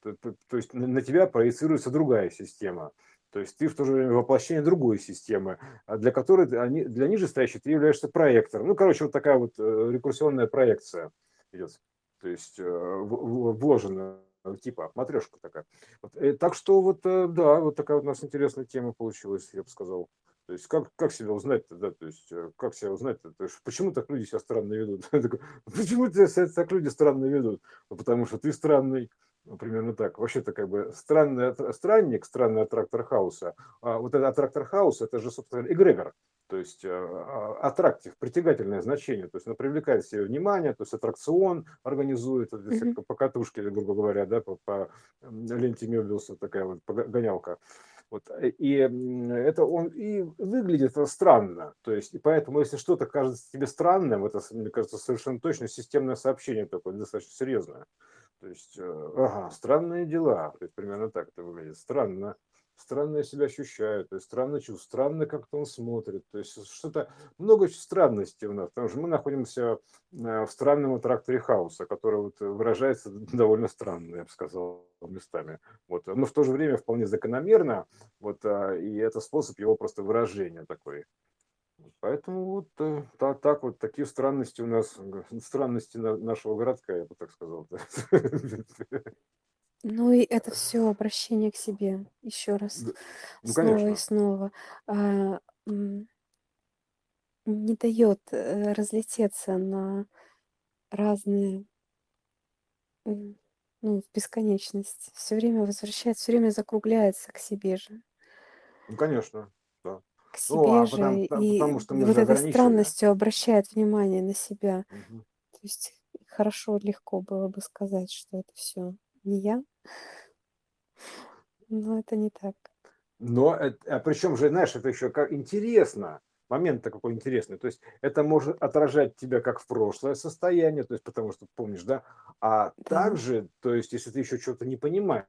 то, есть на тебя проецируется другая система. То есть ты в то же время воплощение другой системы, а для которой они, для нижестоящей ты являешься проектором. Ну, короче, вот такая вот рекурсионная проекция идет. То есть вложена типа матрешка такая. Вот, э, так что вот, э, да, вот такая вот у нас интересная тема получилась, я бы сказал. То есть как, как себя узнать-то, да, то есть э, как себя узнать-то, то есть, почему так люди себя странно ведут? Почему так люди странно ведут? Ну, потому что ты странный, ну, примерно так. Вообще-то как бы странный странник, странный аттрактор хаоса. А вот этот аттрактор хаоса, это же, собственно, эгрегор то есть э, а, аттрактив, притягательное значение, то есть она привлекает себе внимание, то есть аттракцион организует, mm-hmm. по катушке, грубо говоря, да, по, по ленте Мебиуса такая вот гонялка. Вот, э, и это он и выглядит странно, то есть, и поэтому, если что-то кажется тебе странным, это, мне кажется, совершенно точно системное сообщение такое, достаточно серьезное. То есть, э, ага, странные дела, то есть, примерно так это выглядит, странно странно себя ощущаю, то есть странно чувствую, странно как-то он смотрит, то есть что-то, много странностей у нас, потому что мы находимся э, в странном тракторе хаоса, который вот выражается довольно странно, я бы сказал, местами. Вот. Но в то же время вполне закономерно, вот, а, и это способ его просто выражения такой. Поэтому вот э, так, так вот такие странности у нас, странности нашего городка, я бы так сказал. Ну и это все обращение к себе, еще раз, Да. Ну, снова и конечно. снова, а, не дает э, разлететься на разные, ну, в бесконечность. Все время возвращается, все время закругляется к себе же. Ну, конечно, да. К Ну, себе а же потому, и потому что мы вот же этой ограничены. странностью обращает внимание на себя. Мгм. То есть хорошо, легко было бы сказать, что это все не я. Но это не так. Но, а причем же, знаешь, это еще как интересно. Момент-то какой интересный. То есть это может отражать тебя как в прошлое состояние, то есть потому что помнишь, да? А Да. также, то есть если ты еще что-то не понимаешь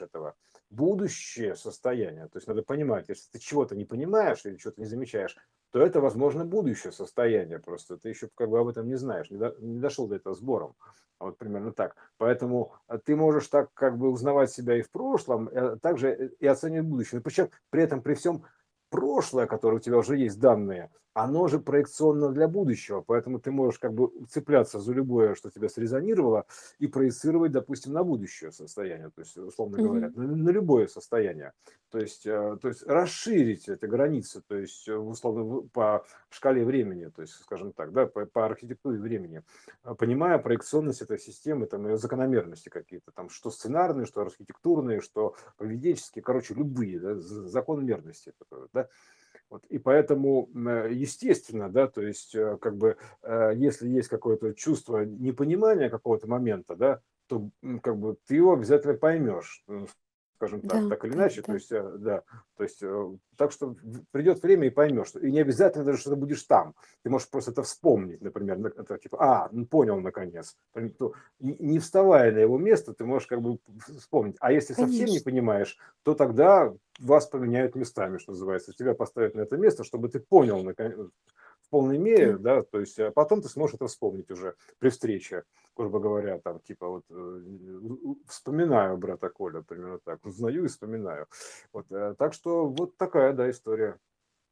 этого, будущее состояние, то есть надо понимать, если ты чего-то не понимаешь или что-то не замечаешь, то это, возможно, будущее состояние просто. Ты еще как бы об этом не знаешь, не, до, не дошел до этого сбором. Вот примерно так. Поэтому э, ты можешь так как бы узнавать себя и в прошлом, а также и оценивать будущее. Причем при этом при всем прошлое, которое у тебя уже есть данные, оно же проекционно для будущего, поэтому ты можешь как бы цепляться за любое, что тебя срезонировало, и проецировать, допустим, на будущее состояние, то есть, условно говоря, на, на любое состояние. То есть, э, то есть расширить эти границы, то есть, э, условно, по шкале времени, то есть, скажем так, да, по, по архитектуре времени, э, понимая проекционность этой системы, там, ее закономерности какие-то, там, что сценарные, что архитектурные, что поведенческие, короче, любые, да, закономерности, да, вот, и поэтому, э, естественно, да, то есть, э, как бы, э, если есть какое-то чувство непонимания какого-то момента, да, то, как бы, ты его обязательно поймешь, скажем так, Да, так или да, иначе, то да. есть, да, то есть, так что придет время и поймешь, и не обязательно даже, что ты будешь там, ты можешь просто это вспомнить, например, это типа, а, ну, понял наконец, не вставая на его место, ты можешь как бы вспомнить, а если совсем не понимаешь, то тогда вас поменяют местами, что называется, тебя поставят на это место, чтобы ты понял в полной мере, да, то есть а потом ты сможешь это вспомнить уже при встрече, грубо говоря, там типа вот э, вспоминаю брата Коля, примерно так, узнаю и вспоминаю. Вот, э, так что вот такая, да, история.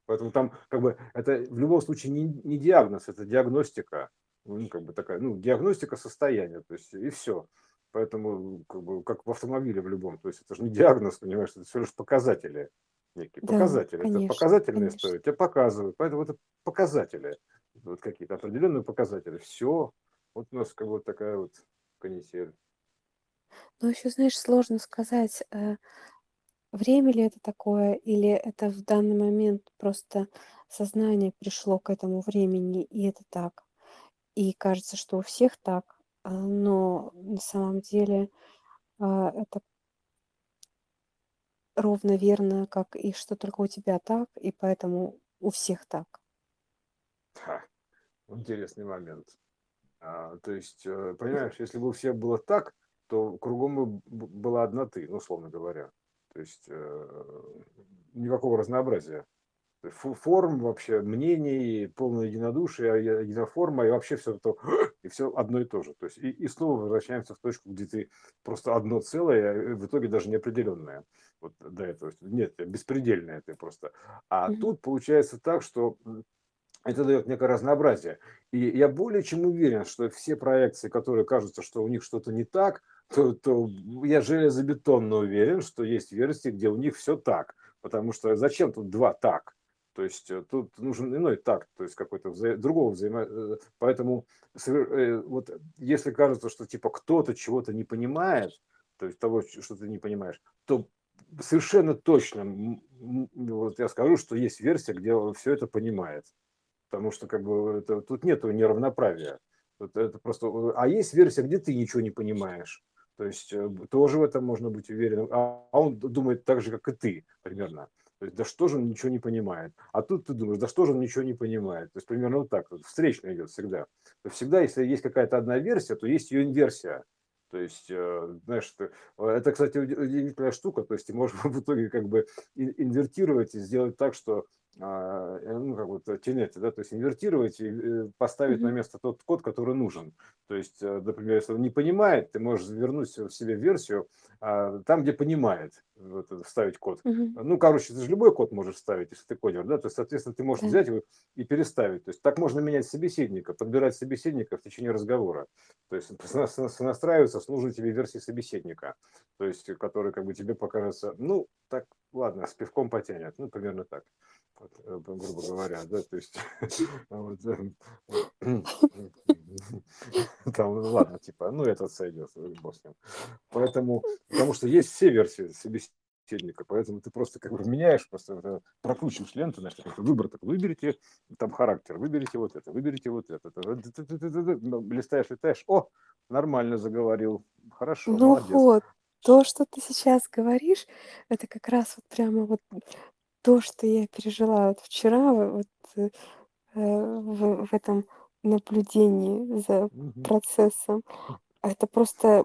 Поэтому там как бы это в любом случае не, не диагноз, это диагностика, ну, как бы такая, ну, диагностика состояния, то есть и все. Поэтому как, бы, как в автомобиле в любом, то есть это же не диагноз, понимаешь, это всего лишь показатели некие Да, показатели. конечно, это показательные конечно. истории, тебе показывают. Поэтому это показатели, вот какие-то определенные показатели. Все. Вот у нас как бы вот такая вот канитель. Ну, еще, знаешь, сложно сказать, э, время ли это такое, или это в данный момент просто сознание пришло к этому времени, и это так. И кажется, что у всех так, а, но на самом деле а, это ровно верно, как и что только у тебя так, и поэтому у всех так. Ха, интересный момент. А, то есть, э, понимаешь, если бы у всех было так, то кругом бы была одна ты, ну, условно говоря. То есть э, никакого разнообразия. Форм вообще, мнений, полное единодушие, единоформа и вообще все это, и все одно и то же. То есть и, и снова возвращаемся в точку, где ты просто одно целое, а в итоге даже неопределенное. Вот до этого. Нет, беспредельное ты просто. А mm-hmm. тут получается так, что это дает некое разнообразие. И я более чем уверен, что все проекции, которые кажутся, что у них что-то не так, то, то я железобетонно уверен, что есть версии, где у них все так. Потому что зачем тут два так? То есть э, тут нужен иной такт, то есть какой-то вза... другого взаимо... Э, поэтому э, вот если кажется, что типа кто-то чего-то не понимает, то есть того, что ты не понимаешь, то совершенно точно вот я скажу, что есть версия, где он все это понимает. Потому что как бы это, тут нет неравноправия. Это, это просто... А есть версия, где ты ничего не понимаешь. То есть тоже в этом можно быть уверенным. А, а он думает так же, как и ты, примерно. То есть, да что же он ничего не понимает. А тут ты думаешь, да что же он ничего не понимает. То есть, примерно вот так. Встречно идет всегда. То всегда, если есть какая-то одна версия, то есть ее инверсия. То есть, э, знаешь, это, это, кстати, удивительная штука. То есть, ты можешь в итоге как бы инвертировать и сделать так, что э, ну, как вот тенете, да, то есть инвертировать и э, поставить mm-hmm. на место тот код, который нужен. То есть, э, например, если он не понимает, ты можешь вернуть в себе версию а, там, где понимает, вот, вставить код. Mm-hmm. Ну, короче, ты же любой код можешь вставить, если ты кодер, да, то есть, соответственно, ты можешь mm-hmm. взять его и переставить. То есть, так можно менять собеседника, подбирать собеседника в течение разговора. То есть, настраиваться с нужной тебе версией собеседника, то есть, который как бы тебе покажется, ну, так, ладно, с пивком потянет, ну, примерно так вот, э, грубо говоря, да, то есть, вот, э, там, ладно, типа, ну, этот сойдет, бог с ним. Поэтому, потому что есть все версии собеседника, поэтому ты просто как бы меняешь, просто прокручиваешь ленту, знаешь, выбор так, выберите там характер, выберите вот это, выберите вот это, листаешь, листаешь, о, нормально заговорил, хорошо, Ну молодец. вот, то, что ты сейчас говоришь, это как раз вот прямо вот то, что я пережила вот вчера, вот э, в, в этом наблюдении за процессом, это просто,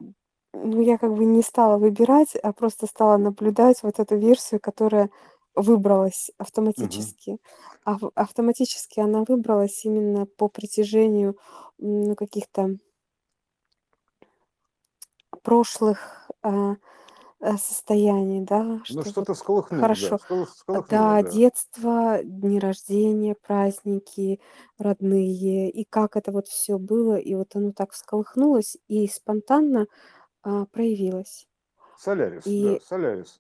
ну, я как бы не стала выбирать, а просто стала наблюдать вот эту версию, которая выбралась автоматически. А автоматически она выбралась именно по притяжению ну, каких-то прошлых а, Э, состоянии, да, Ну, что что-то вот сколыхнуло, да, хорошо. А, сколыхнуло, Да, да. детство, дни рождения, праздники родные, и как это вот все было, и вот оно так всколыхнулось и спонтанно а, проявилось. Солярис, да, И Солярис.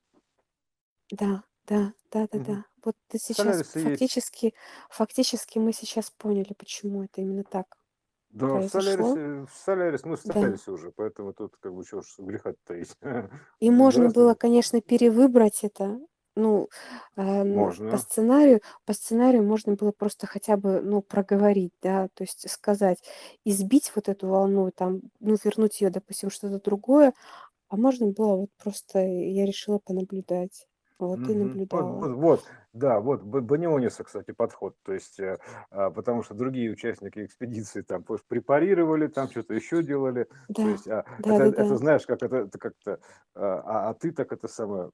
да, да, да, да, Мгм. да. Вот ты сейчас Солярис и есть. фактически, фактически мы сейчас поняли, почему это именно так Да, в произошло. Солярисе, в Солярис, мы в Да. Уже, поэтому тут как бы чего ж греха таить. И можно было, конечно, перевыбрать это. Ну, а, н- по Можно. сценарию, по сценарию можно было просто хотя бы, ну, проговорить, да, то есть сказать, избить вот эту волну, там, ну, вернуть ее, допустим, что-то другое, а можно было вот просто, я решила понаблюдать, вот и Мгм. Вот, наблюдала. вот, вот, да, вот Б- Баниониса, кстати, подход, то есть, э, а, потому что другие участники экспедиции там пусть препарировали, там что-то еще делали, то Да, есть, а, да, это, да, это да. знаешь, как это, это как-то, а, а а ты так это самое,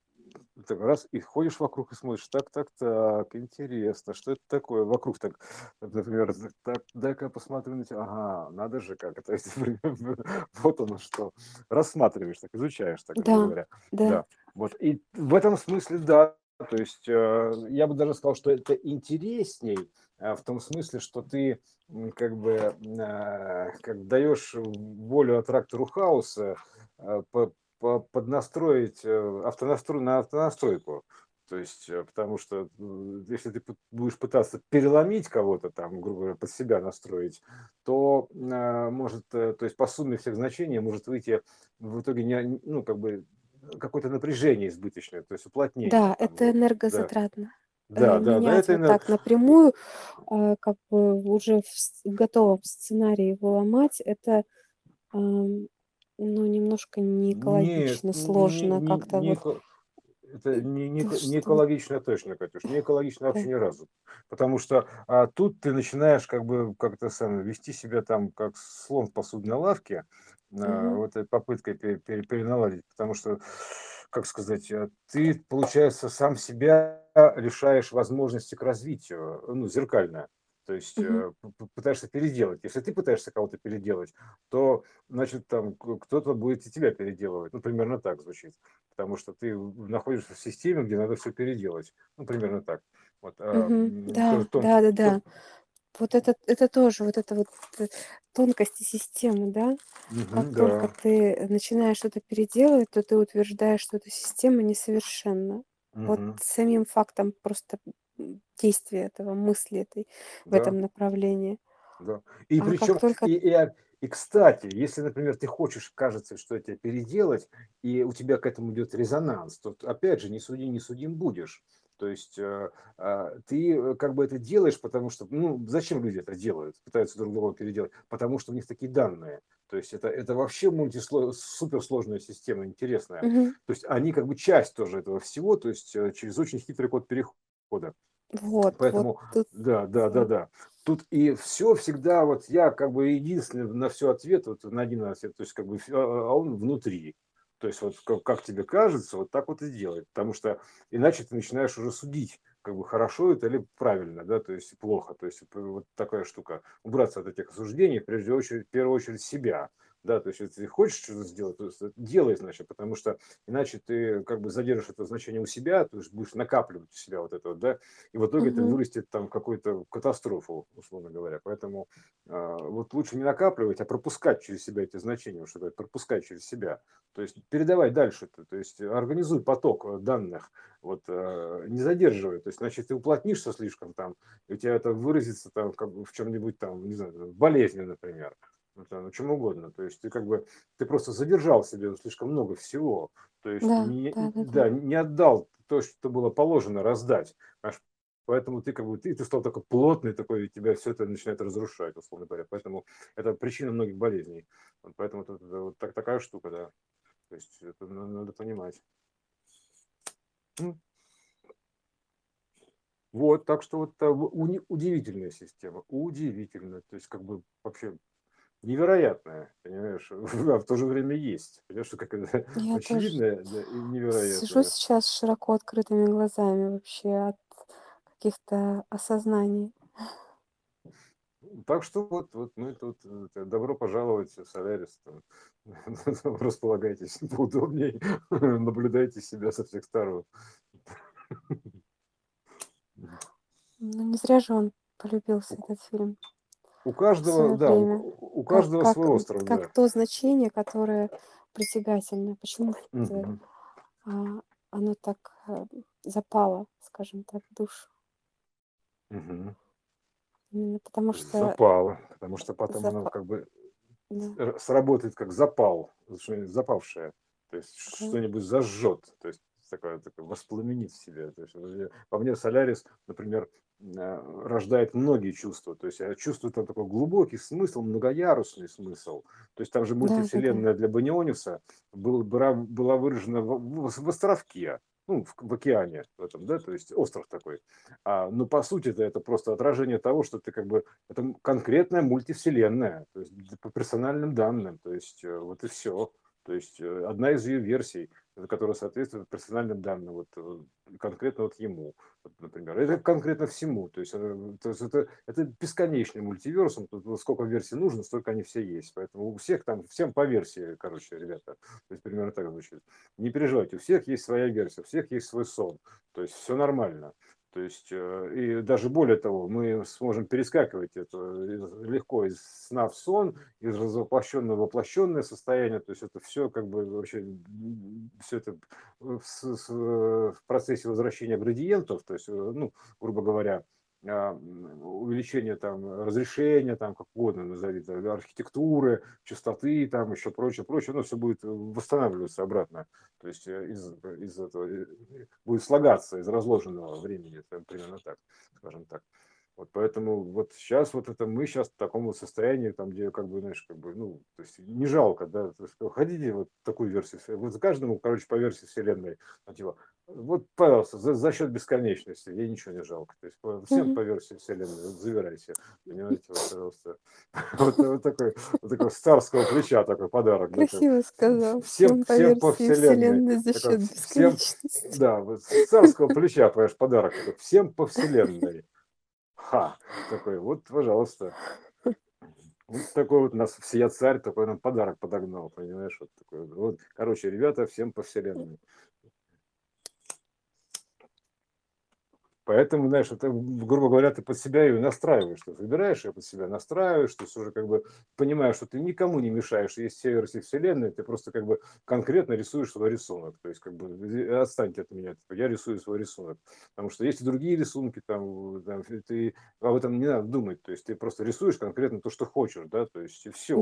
так раз и ходишь вокруг и смотришь, так, так, так, интересно, что это такое, вокруг так, например, так, дай-ка я посмотрю на тебя, ага, надо же как, то есть, вот оно что, рассматриваешь, так изучаешь, так Да, говоря, да. да. Вот. И в этом смысле, да, то есть э, я бы даже сказал, что это интересней э, в том смысле, что ты как бы э, как даешь волю аттрактору хаоса по- по- поднастроить автонастрой, на автонастройку. То есть, потому что если ты будешь пытаться переломить кого-то там, грубо говоря, под себя настроить, то может, то есть по сумме всех значений может выйти в итоге не, ну, как бы какое-то напряжение избыточное, то есть уплотнение. Да, там, это да. энергозатратно. Э, Да, да, да, менять это вот так напрямую, э, как бы уже в готовом сценарии его ломать, это, ну, немножко не Нет, экологично, не, сложно не, как-то не, вот. это не, не, не экологично точно, Катюш, не экологично да. вообще ни разу. Потому что а, тут ты начинаешь как бы как-то сам вести себя там как слон в посудной лавке, а, Мгм. вот этой попыткой пере- пере- переналадить, потому что, как сказать, а, ты, получается, сам себя лишаешь возможности к развитию, ну, зеркально. То есть п- пытаешься переделать. Если ты пытаешься кого-то переделать, то, значит, там кто-то будет и тебя переделывать. Ну, примерно так звучит. Потому что ты находишься в системе, где надо все переделать. Ну, примерно так. Вот, а, Мгм. м, тоже Да, да-да-да. тон- Вот это это тоже, вот это вот, э, тонкости системы, да. Как Мгм, только да. ты начинаешь что-то переделывать, то ты утверждаешь, что эта система несовершенна. Вот Мгм, самим фактом просто, действия этого, мысли этой в да. этом направлении. Да. И А причем, только и, и, а- и, кстати, если, например, ты хочешь, кажется, что это переделать, и у тебя к этому идет резонанс, то опять же не суди, не судим будешь. То есть э, а, ты э, как бы это делаешь, потому что, ну, зачем люди это делают, пытаются друг друга переделать? Потому что у них такие данные. То есть это, это вообще мультисло, суперсложная система, интересная. Мгм. То есть они как бы часть тоже этого всего, то есть э, через очень хитрый код перехода. Вот, вот Поэтому, тут да, да, да, да. Тут и все всегда, вот я как бы единственный на все ответ, вот на один ответ, то есть как бы, а а он внутри. То есть вот как, как тебе кажется, вот так вот и делай. Потому что иначе ты начинаешь уже судить, как бы хорошо это или правильно, да, то есть плохо. То есть п- вот такая штука. Убраться от этих осуждений, прежде очередь, в первую очередь себя. Да, то есть если ты хочешь что-то сделать, то делай, значит, потому что иначе ты как бы задержишь это значение у себя, то есть будешь накапливать у себя вот это вот, да, и в итоге это Мгм. вырастет там в какую-то катастрофу, условно говоря. Поэтому а, вот лучше не накапливать, а пропускать через себя эти значения, что говорят, пропускать через себя. То есть передавай дальше, то есть организуй поток э, данных, вот, э, не задерживай. То есть, значит, ты уплотнишься слишком там, и у тебя это выразится там как бы в чем-нибудь там, не знаю, болезни, например. Ну, ну, чем угодно. То есть ты как бы, ты просто задержал себе слишком много всего. То есть Да, не, да-да-да. да, не отдал то, что было положено раздать. Понимаешь? Поэтому ты как бы ты, ты стал такой плотный, такой, и тебя все это начинает разрушать, условно говоря. Поэтому это причина многих болезней. Вот поэтому это, это вот так, такая штука, да. То есть это на- надо понимать. Вот, так что вот уни- удивительная система, удивительная, то есть как бы вообще невероятная, понимаешь, а в то же время есть, понимаешь, что как это Я тоже очевидное да, и сижу невероятное. сейчас с широко открытыми глазами вообще от каких-то осознаний. Так что вот, вот мы тут э, это, добро пожаловать в Солярис. Располагайтесь поудобнее, наблюдайте себя со всех сторон. Ну, не зря же он полюбился, этот фильм, у каждого, да, у, время. у Как каждого как свой м, остров, как да. то значение, которое притягательно. Почему э, Мгм. а, оно так, э, запало, скажем так, в душу? Мгм. Именно потому что Запало, потому что потом оно запа как бы да, р- сработает как запал, запавшее, то есть да. что-нибудь зажжет, то есть такое, такое воспламенит в себе. То есть, я- по мне Солярис, например, э, рождает многие чувства. То есть я чувствую там такой глубокий смысл, многоярусный смысл. То есть там же мультивселенная для Баниониса был, была, выражена в, в- в островке, ну, в, в океане в этом, да, то есть остров такой. А, но по сути это, это просто отражение того, что ты как бы, это конкретная мультивселенная, то есть по персональным данным, то есть э, вот и все. То есть э, одна из ее версий, которая соответствует персональным данным, вот э, конкретно вот ему, вот, например. Это конкретно всему. То есть, то есть это, это бесконечный мультиверсум. Тут сколько версий нужно, столько они все есть. Поэтому у всех там, всем по версии, короче, ребята. То есть примерно так звучит. Не переживайте, у всех есть своя версия, у всех есть свой сон. То есть все нормально. То есть, э, и даже более того, мы сможем перескакивать это легко из сна в сон, из развоплощенного в воплощенное состояние. То есть это все как бы вообще, все это в, в процессе возвращения градиентов, то есть, э, ну, грубо говоря, увеличение там разрешения, там как угодно назови, архитектуры, частоты, там еще прочее, прочее, оно все будет восстанавливаться обратно. То есть э, из, из этого э, будет слагаться из разложенного времени, примерно так, скажем так. Вот поэтому вот сейчас вот это мы сейчас в таком вот состоянии, там, где как бы, знаешь, как бы, ну, то есть не жалко, да, то есть, хотите вот такую версию, вот за каждому, короче, по версии вселенной, ну, типа, вот, пожалуйста, за, за счет бесконечности, ей ничего не жалко. То есть по, всем mm-hmm. по версии вселенной, вот, забирайте, понимаете, вот, пожалуйста. Вот, вот такой, вот такой царского плеча такой подарок. Красиво сказал. Всем, всем по вселенной. за счет бесконечности. Да, вот царского плеча, понимаешь, подарок. Всем по вселенной. Ха, такой, вот, пожалуйста. Вот такой вот нас всея царь, такой нам подарок подогнал, понимаешь, вот такой вот. Короче, ребята, всем по вселенной. Поэтому, знаешь, это, грубо говоря, ты под себя ее настраиваешь, ты выбираешь ее под себя, настраиваешь, есть уже как бы понимаешь, что ты никому не мешаешь, есть все версии вселенной, ты просто как бы конкретно рисуешь свой рисунок, то есть как бы отстаньте от меня, типа, я рисую свой рисунок, потому что есть и другие рисунки, там, там ты об этом не надо думать, то есть ты просто рисуешь конкретно то, что хочешь, да, то есть и все,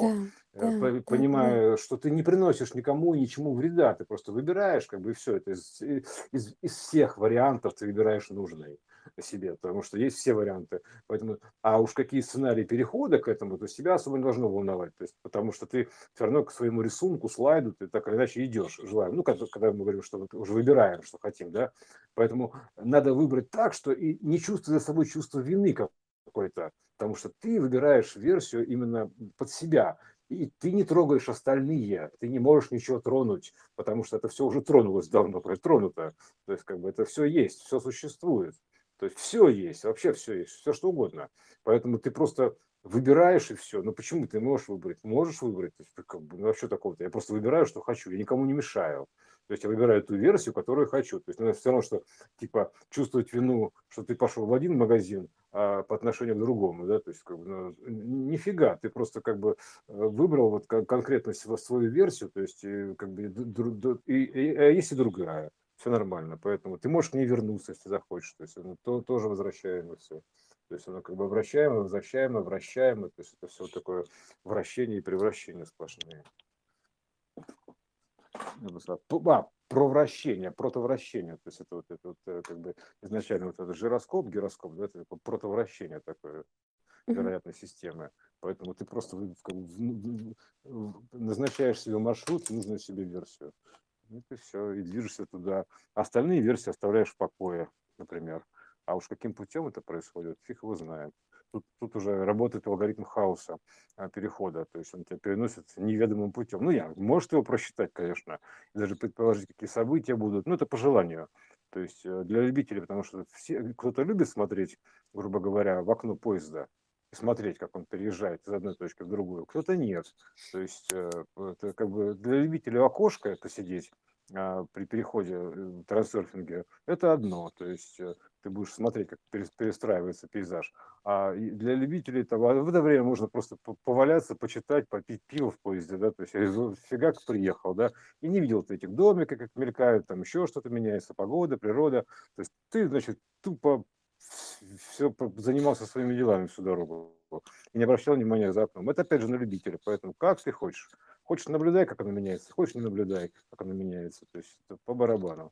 да, э, да, понимая, да. что ты не приносишь никому и ничему вреда, ты просто выбираешь, как бы и все, это из, из, из всех вариантов ты выбираешь нужный себе, потому что есть все варианты. Поэтому, а уж какие сценарии перехода к этому, то себя особо не должно волновать. То есть, потому что ты все равно к своему рисунку, слайду, ты так или иначе идешь, желаем. Ну, когда, когда мы говорим, что уже выбираем, что хотим, да. Поэтому надо выбрать так, что и не чувствуя за собой чувство вины какой-то, потому что ты выбираешь версию именно под себя. И ты не трогаешь остальные, ты не можешь ничего тронуть, потому что это все уже тронулось давно, тронуто. То есть, как бы это все есть, все существует. То есть все есть, вообще все есть, все что угодно. Поэтому ты просто выбираешь и все. Но почему ты можешь выбрать? Можешь выбрать. То есть, как бы, ну, вообще такого-то. Я просто выбираю, что хочу. Я никому не мешаю. То есть я выбираю ту версию, которую хочу. То есть ну, все равно, что типа чувствовать вину, что ты пошел в один магазин а, по отношению к другому, да, то есть как бы, ну, нифига, ты просто как бы э, выбрал вот конкретно свою версию, то есть как бы и, и, и, а есть и другая все нормально. Поэтому ты можешь к ней вернуться, если захочешь. То есть оно то, тоже вращаемо все. То есть оно как бы вращаемо, возвращаемо, вращаемо. То есть это все такое вращение и превращение сплошные. А, про вращение, протовращение. То есть это вот, это вот э, как бы изначально вот этот жироскоп, гироскоп, да, это протовращение такое вероятной системы. Поэтому ты просто как бы, назначаешь себе маршрут, нужную себе версию. Ну, и все, и движешься туда. Остальные версии оставляешь в покое, например. А уж каким путем это происходит, фиг его знает. Тут, тут уже работает алгоритм хаоса а, перехода, то есть он тебя переносит неведомым путем. Ну, я, может его просчитать, конечно, даже предположить, какие события будут, но это по желанию. То есть э, для любителей, потому что все, кто-то любит смотреть, грубо говоря, в окно поезда, смотреть, как он переезжает из одной точки в другую, кто-то нет. То есть э, это как бы для любителей окошка это сидеть а, при переходе э, в трансерфинге, это одно, то есть э, ты будешь смотреть, как перестраивается пейзаж. А для любителей этого в это время можно просто поваляться, почитать, попить пиво в поезде, да, то есть фигак приехал, да, и не видел ты этих домиков, как мелькают, там еще что-то меняется, погода, природа. То есть ты, значит, тупо все занимался своими делами всю дорогу и не обращал внимания за окном. Это опять же на любителя, поэтому как ты хочешь. Хочешь наблюдай, как оно меняется, хочешь не наблюдай, как оно меняется. То есть это по барабану.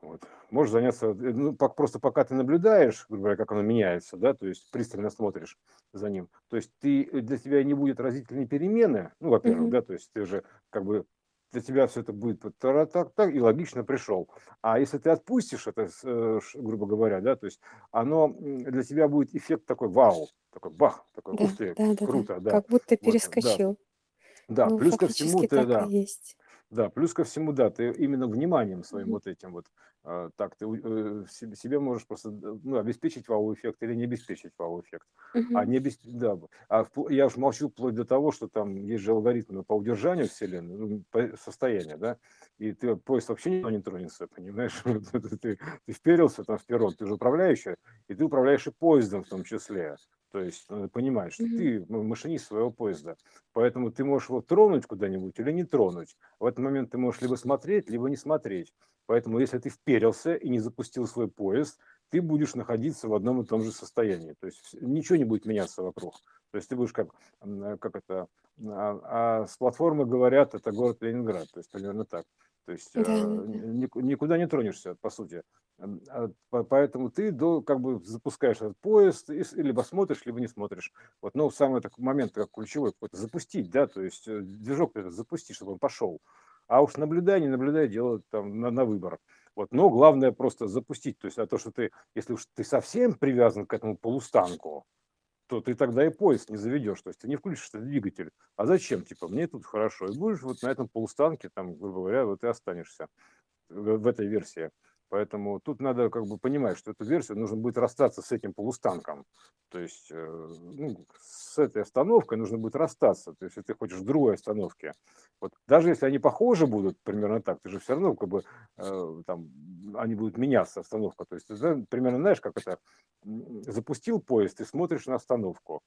Вот. Можешь заняться, э, ну, просто пока ты наблюдаешь, грубо говоря, как оно меняется, да, то есть пристально смотришь за ним, то есть ты, э, для тебя не будет разительной перемены, ну, во-первых, mm-hmm. да, то есть ты уже как бы для тебя все это будет так, так, так, и логично пришел. А если ты отпустишь это, э, грубо говоря, да, то есть оно для тебя будет эффект такой вау, такой бах, такой да, ух ты, да, да, круто, да. да. Как будто перескочил. Вот, да, да ну, плюс ко всему ты, да, есть. Да, плюс ко всему, да, ты именно вниманием своим вот этим вот, э, так, ты э, себе можешь просто ну, обеспечить вау-эффект или не обеспечить вау-эффект. Mm-hmm. А не обесп... да, а в, я уж молчу вплоть до того, что там есть же алгоритмы по удержанию Вселенной, ну, по состояния, да, и ты поезд вообще не тронется, понимаешь? ты, ты вперился там вперед, ты же управляющий, и ты управляешь и поездом в том числе. То есть надо понимать, что ты машинист своего поезда. Поэтому ты можешь его тронуть куда-нибудь или не тронуть. В этот момент ты можешь либо смотреть, либо не смотреть. Поэтому если ты вперился и не запустил свой поезд, ты будешь находиться в одном и том же состоянии. То есть ничего не будет меняться вокруг. То есть ты будешь как, как это, а, а с платформы говорят, это город Ленинград, то есть примерно так. То есть да, э, никуда не тронешься, по сути. А, поэтому ты до, как бы запускаешь этот поезд, и, либо смотришь, либо не смотришь. Вот, но самый такой момент, как ключевой, какой-то запустить, да, то есть э, движок этот запустить, чтобы он пошел. А уж наблюдай, не наблюдай, делать там на, на выбор. Вот, но главное просто запустить. То есть, а то, что ты, если уж ты совсем привязан к этому полустанку, то ты тогда и поезд не заведешь, то есть ты не включишь этот двигатель. А зачем? Типа, мне тут хорошо. И будешь вот на этом полустанке, там, грубо говоря, вот и останешься в, этой версии. Поэтому тут надо как бы понимать, что эту версию нужно будет расстаться с этим полустанком. То есть э, ну, с этой остановкой нужно будет расстаться. То есть если ты хочешь другой остановке. Вот даже если они похожи будут, примерно так, ты же все равно как бы э, там они будут меняться, остановка. То есть ты примерно знаешь, как это запустил поезд, ты смотришь на остановку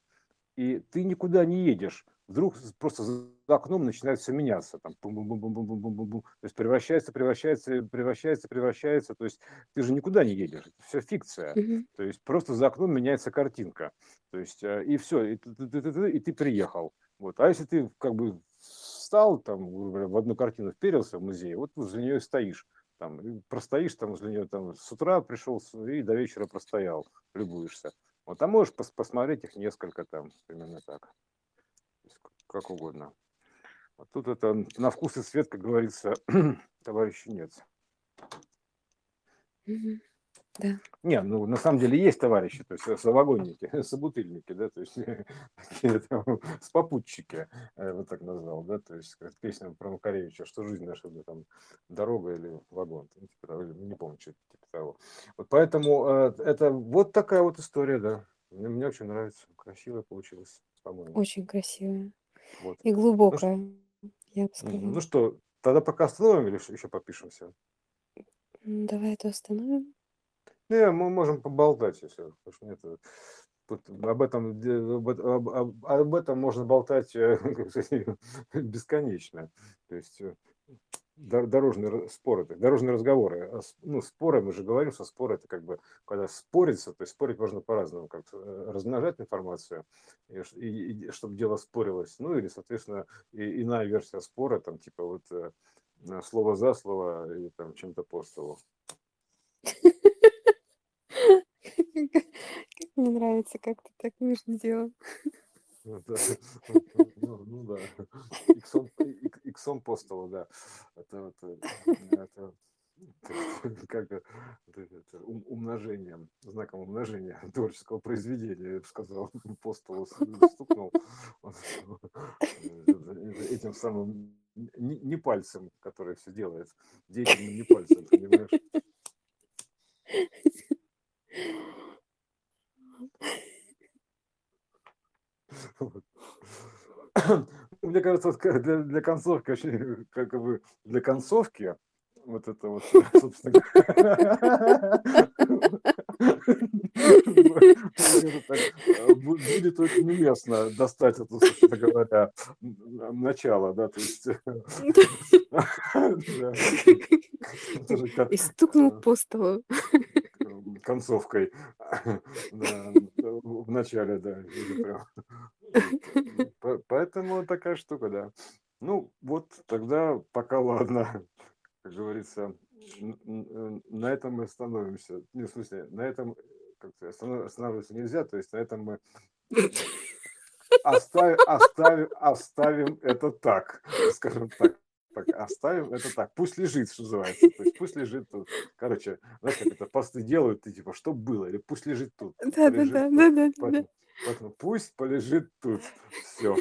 и ты никуда не едешь. Вдруг просто за окном начинает все меняться. Там, бум -бум -бум -бум -бум -бум -бум. То есть превращается, превращается, превращается, превращается. То есть ты же никуда не едешь. Это все фикция. Mm-hmm. То есть просто за окном меняется картинка. То есть э, и все, и ты, ты, ты, ты, и ты приехал. Вот. А если ты как бы встал, там, в одну картину вперился в музей, вот возле нее стоишь. Там, простоишь там возле нее там, с утра пришел и до вечера простоял, любуешься. Вот, а можешь пос посмотреть их несколько там, примерно так. Как угодно. Вот тут это на вкус и цвет, как говорится, товарищи нет. Да. Не, ну на самом деле есть товарищи, то есть э, совагонники, собутыльники, да, то есть с попутчики, я вот так назвал, да, то есть как песня про Макаревича, что жизнь наша, да, там, дорога или вагон, ну, типа, не помню, что типа того. Вот поэтому э, это вот такая вот история, да. Мне, мне очень нравится, красивая получилась, по-моему. Очень красивая Вот. и Ну, глубокая, я бы сказала. ну что, тогда пока остановим или еще попишемся? Давай это остановим. Не, мы можем поболтать, если потому что нет, тут об этом, об, об- об- об этом можно болтать э, бесконечно. То есть э, дорожные споры, дорожные разговоры. А ну, споры, мы же говорим, что споры это как бы, когда спорится, то есть спорить можно по-разному, как э, размножать информацию, и, и, и, чтобы дело спорилось. Ну, или, соответственно, и, иная версия спора, там, типа вот слово за слово или там чем-то по столу. Мне нравится, как ты так между делом. Ну, ну, ну да. Иксом, иксом по столу, да. Это, вот, э, это, это как это, умножением, знаком умножения творческого произведения, я бы сказал, по столу стукнул этим самым не, не пальцем, который все делает, деятельным не пальцем, понимаешь? Мне кажется, для, для концовки, очень, как бы для концовки, вот это вот, собственно будет очень уместно достать это, собственно говоря, начало, да, то есть... И стукнул по столу концовкой в начале, да. Поэтому такая штука, да. Ну, вот тогда пока ладно, как говорится, на этом мы остановимся. Не, в смысле, на этом как-то останавливаться нельзя, то есть на этом мы оставим, оставим, оставим это так, скажем так так, оставим это так, пусть лежит, что называется. То есть пусть лежит тут. Короче, знаешь, как это посты делают, ты типа, что было, или пусть лежит тут. Да, да, да, да, да, Поэтому, поэтому пусть полежит тут. Все.